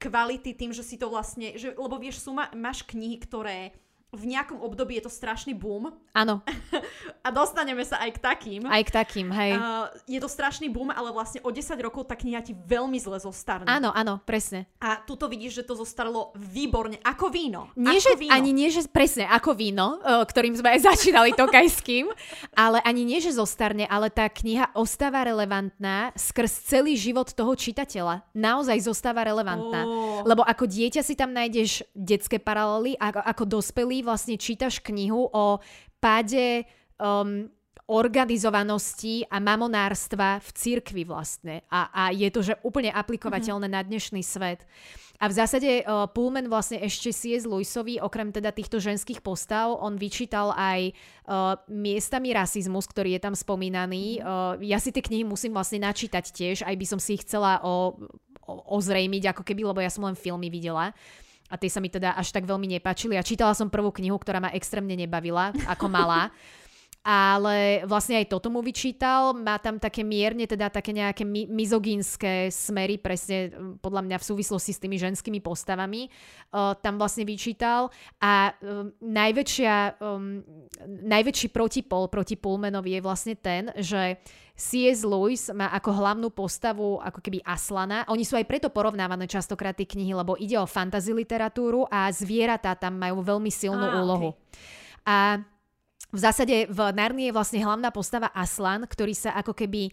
S1: kvality tým, že si to vlastne, že, lebo vieš, sú, ma, máš knihy, ktoré v nejakom období je to strašný boom.
S2: Áno.
S1: a dostaneme sa aj k takým.
S2: Aj k takým, hej. Uh,
S1: je to strašný boom, ale vlastne o 10 rokov tá kniha ti veľmi zle zostarne.
S2: Áno, áno, presne.
S1: A tuto vidíš, že to zostarlo výborne, ako víno.
S2: Nie,
S1: ako
S2: že, víno. Ani nie, že presne ako víno, uh, ktorým sme aj začínali tokajským, ale ani nie, že zostarne, ale tá kniha ostáva relevantná skrz celý život toho čitateľa. Naozaj zostáva relevantná. Oh. Lebo ako dieťa si tam nájdeš detské paralely, ako, ako dospelý vlastne čítaš knihu o páde um, organizovanosti a mamonárstva v cirkvi vlastne. A, a je to, že úplne aplikovateľné mm-hmm. na dnešný svet. A v zásade uh, Pullman vlastne ešte C.S. Lewisovi, okrem teda týchto ženských postav, on vyčítal aj uh, miestami rasizmus, ktorý je tam spomínaný. Uh, ja si tie knihy musím vlastne načítať tiež, aj by som si ich chcela o, o, ozrejmiť, ako keby, lebo ja som len filmy videla a tie sa mi teda až tak veľmi nepáčili. A čítala som prvú knihu, ktorá ma extrémne nebavila, ako malá. ale vlastne aj toto mu vyčítal. Má tam také mierne, teda také nejaké mi- mizogínske smery, presne podľa mňa v súvislosti s tými ženskými postavami. Uh, tam vlastne vyčítal a um, najväčšia, um, najväčší protipol proti Pullmanovi je vlastne ten, že C.S. Lewis má ako hlavnú postavu ako keby Aslana. Oni sú aj preto porovnávané častokrát tie knihy, lebo ide o fantasy literatúru a zvieratá tam majú veľmi silnú ah, úlohu. Okay. A v zásade v Narnii je vlastne hlavná postava Aslan, ktorý sa ako keby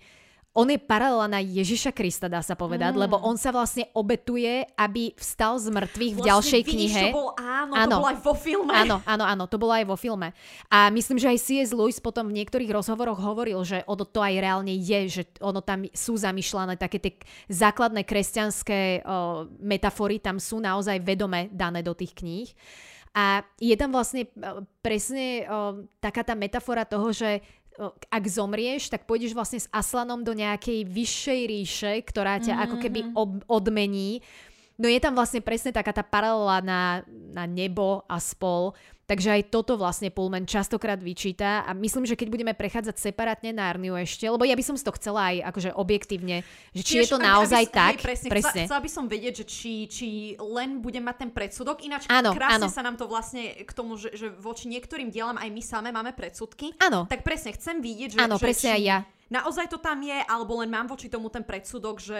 S2: on je paralela na Ježiša Krista, dá sa povedať, mm. lebo on sa vlastne obetuje, aby vstal z mŕtvych v vlastne ďalšej vidíš, knihe.
S1: To bol, áno, áno, to bolo aj vo filme.
S2: Áno, áno, áno, to bolo aj vo filme. A myslím, že aj C.S. Lewis potom v niektorých rozhovoroch hovoril, že ono to aj reálne je, že ono tam sú zamýšľané také tie základné kresťanské o, metafory, tam sú naozaj vedome dané do tých kníh. A je tam vlastne e, presne o, taká tá metafora toho, že o, ak zomrieš, tak pôjdeš vlastne s Aslanom do nejakej vyššej ríše, ktorá ťa mm-hmm. ako keby mhm. ob, odmení. No je tam vlastne presne taká tá paralela na, na nebo a spol, Takže aj toto vlastne Pullman častokrát vyčíta a myslím, že keď budeme prechádzať separátne Narniu ešte, lebo ja by som si to chcela aj akože objektívne, že či Tiež, je to naozaj aby, tak. Hej,
S1: presne, presne. Chcela, chcela by som vedieť, že či, či len budem mať ten predsudok, ináč áno, krásne áno. sa nám to vlastne k tomu, že, že voči niektorým dielam aj my same máme predsudky.
S2: Áno.
S1: Tak presne, chcem vidieť, že,
S2: áno,
S1: že
S2: presne
S1: či,
S2: aj ja
S1: naozaj to tam je, alebo len mám voči tomu ten predsudok, že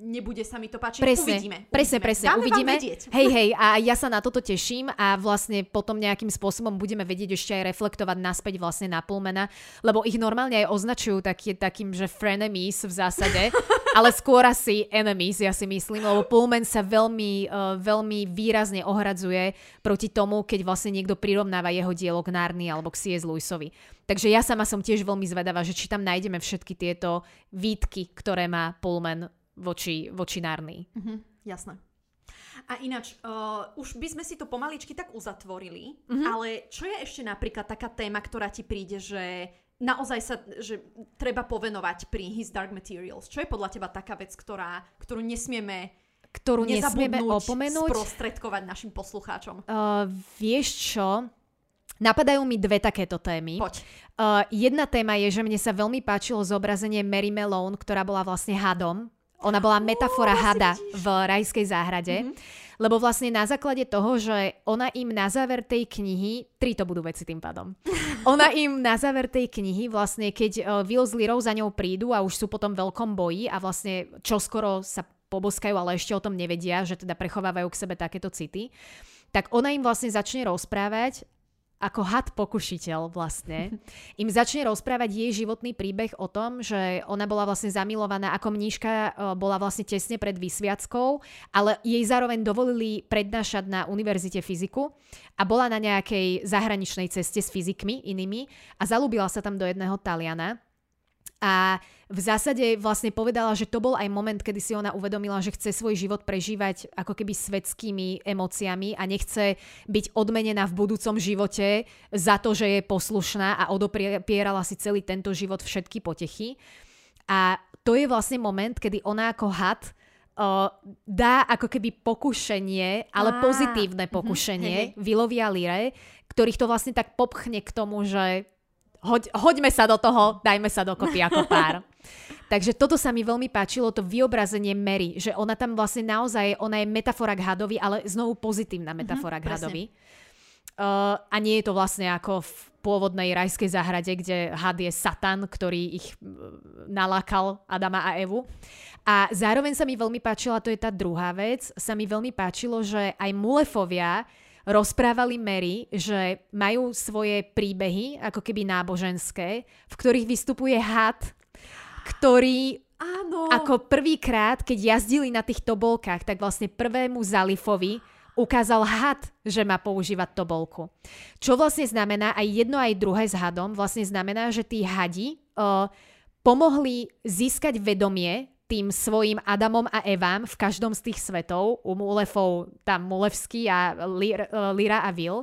S1: nebude sa mi to páčiť.
S2: Presne,
S1: uvidíme.
S2: Presne, presne,
S1: Dáme
S2: uvidíme. Hej, hej, a ja sa na toto teším a vlastne potom nejakým spôsobom budeme vedieť ešte aj reflektovať naspäť vlastne na Pullmana, lebo ich normálne aj označujú taký, takým, že frenemies v zásade, ale skôr asi enemies, ja si myslím, lebo Pullman sa veľmi, uh, veľmi výrazne ohradzuje proti tomu, keď vlastne niekto prirovnáva jeho dielo k Narni alebo k C.S. Lewisovi. Takže ja sama som tiež veľmi zvedavá, že či tam nájdeme všetky tieto výtky, ktoré má Pullman voči, voči Narnii.
S1: Mm-hmm, jasné. A ináč, uh, už by sme si to pomaličky tak uzatvorili, mm-hmm. ale čo je ešte napríklad taká téma, ktorá ti príde, že naozaj sa, že treba povenovať pri His Dark Materials? Čo je podľa teba taká vec, ktorá, ktorú nesmieme
S2: ktorú nesmieme opomenúť.
S1: sprostredkovať našim poslucháčom?
S2: Uh, vieš čo? Napadajú mi dve takéto témy.
S1: Poď.
S2: Uh, jedna téma je, že mne sa veľmi páčilo zobrazenie Mary Malone, ktorá bola vlastne hadom ona bola metafora uh, hada v rajskej záhrade. Mm-hmm. Lebo vlastne na základe toho, že ona im na záver tej knihy, tri to budú veci tým pádom, ona im na záver tej knihy vlastne, keď uh, Will s Lirou za ňou prídu a už sú potom veľkom boji a vlastne čoskoro sa poboskajú, ale ešte o tom nevedia, že teda prechovávajú k sebe takéto city, tak ona im vlastne začne rozprávať ako had pokušiteľ vlastne, im začne rozprávať jej životný príbeh o tom, že ona bola vlastne zamilovaná ako mníška, e, bola vlastne tesne pred vysviackou, ale jej zároveň dovolili prednášať na univerzite fyziku a bola na nejakej zahraničnej ceste s fyzikmi inými a zalúbila sa tam do jedného Taliana a v zásade vlastne povedala, že to bol aj moment, kedy si ona uvedomila, že chce svoj život prežívať ako keby svetskými emóciami a nechce byť odmenená v budúcom živote za to, že je poslušná a odopierala si celý tento život všetky potechy. A to je vlastne moment, kedy ona ako had uh, dá ako keby pokušenie, ale ah, pozitívne mhm, pokušenie mm-hmm. Vilovia Lire, ktorých to vlastne tak popchne k tomu, že hoď, hoďme sa do toho, dajme sa dokopy ako pár. Takže toto sa mi veľmi páčilo, to vyobrazenie Mary, že ona tam vlastne naozaj, ona je metafora k hadovi, ale znovu pozitívna metafora mm-hmm, k hadovi. Uh, a nie je to vlastne ako v pôvodnej rajskej záhrade, kde had je Satan, ktorý ich nalákal Adama a Evu. A zároveň sa mi veľmi páčila, to je tá druhá vec, sa mi veľmi páčilo, že aj Mulefovia rozprávali Mary, že majú svoje príbehy, ako keby náboženské, v ktorých vystupuje had, ktorý
S1: Áno.
S2: ako prvýkrát, keď jazdili na tých tobolkách, tak vlastne prvému Zalifovi ukázal had, že má používať tobolku. Čo vlastne znamená, aj jedno aj druhé s hadom, vlastne znamená, že tí hadi uh, pomohli získať vedomie tým svojim Adamom a Evám v každom z tých svetov, u Mulefov tam Mulevský a Lira a Vil,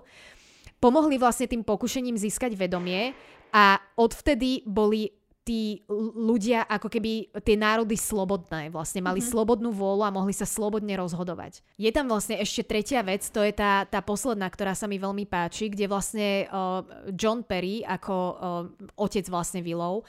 S2: pomohli vlastne tým pokušením získať vedomie a odvtedy boli tí ľudia, ako keby tie národy slobodné, vlastne mali mm-hmm. slobodnú vôľu a mohli sa slobodne rozhodovať. Je tam vlastne ešte tretia vec, to je tá, tá posledná, ktorá sa mi veľmi páči, kde vlastne uh, John Perry ako uh, otec vlastne Willov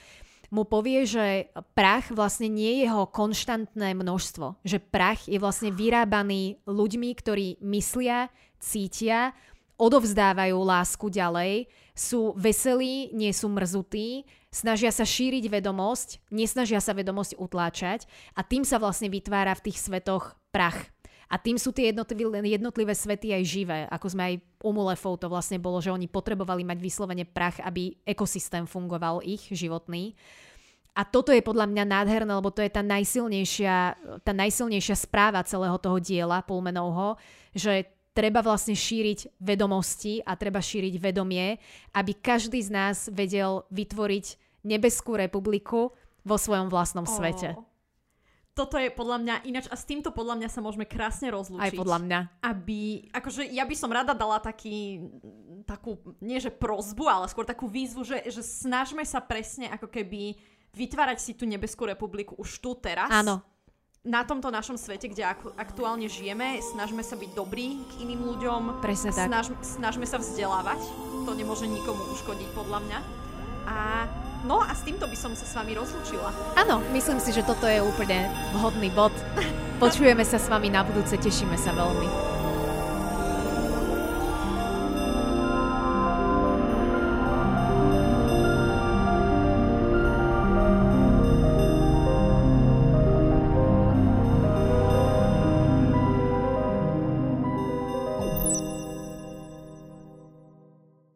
S2: mu povie, že prach vlastne nie je jeho konštantné množstvo. Že prach je vlastne vyrábaný ľuďmi, ktorí myslia, cítia, odovzdávajú lásku ďalej, sú veselí, nie sú mrzutí, snažia sa šíriť vedomosť, nesnažia sa vedomosť utláčať a tým sa vlastne vytvára v tých svetoch prach. A tým sú tie jednotlivé, jednotlivé svety aj živé. Ako sme aj u Mulefov to vlastne bolo, že oni potrebovali mať vyslovene prach, aby ekosystém fungoval ich životný. A toto je podľa mňa nádherné, lebo to je tá najsilnejšia, tá najsilnejšia správa celého toho diela Pulmenovho, že treba vlastne šíriť vedomosti a treba šíriť vedomie, aby každý z nás vedel vytvoriť nebeskú republiku vo svojom vlastnom oh. svete
S1: toto je podľa mňa ináč a s týmto podľa mňa sa môžeme krásne rozlúčiť.
S2: Aj podľa mňa.
S1: Aby, akože ja by som rada dala taký, takú, nie že prozbu, ale skôr takú výzvu, že, že snažme sa presne ako keby vytvárať si tú nebeskú republiku už tu teraz.
S2: Áno.
S1: Na tomto našom svete, kde ak- aktuálne žijeme, snažme sa byť dobrí k iným ľuďom.
S2: Presne tak.
S1: Snaž, snažme sa vzdelávať. To nemôže nikomu uškodiť podľa mňa. A No a s týmto by som sa s vami rozlúčila.
S2: Áno, myslím si, že toto je úplne vhodný bod. Počujeme sa s vami na budúce, tešíme sa veľmi.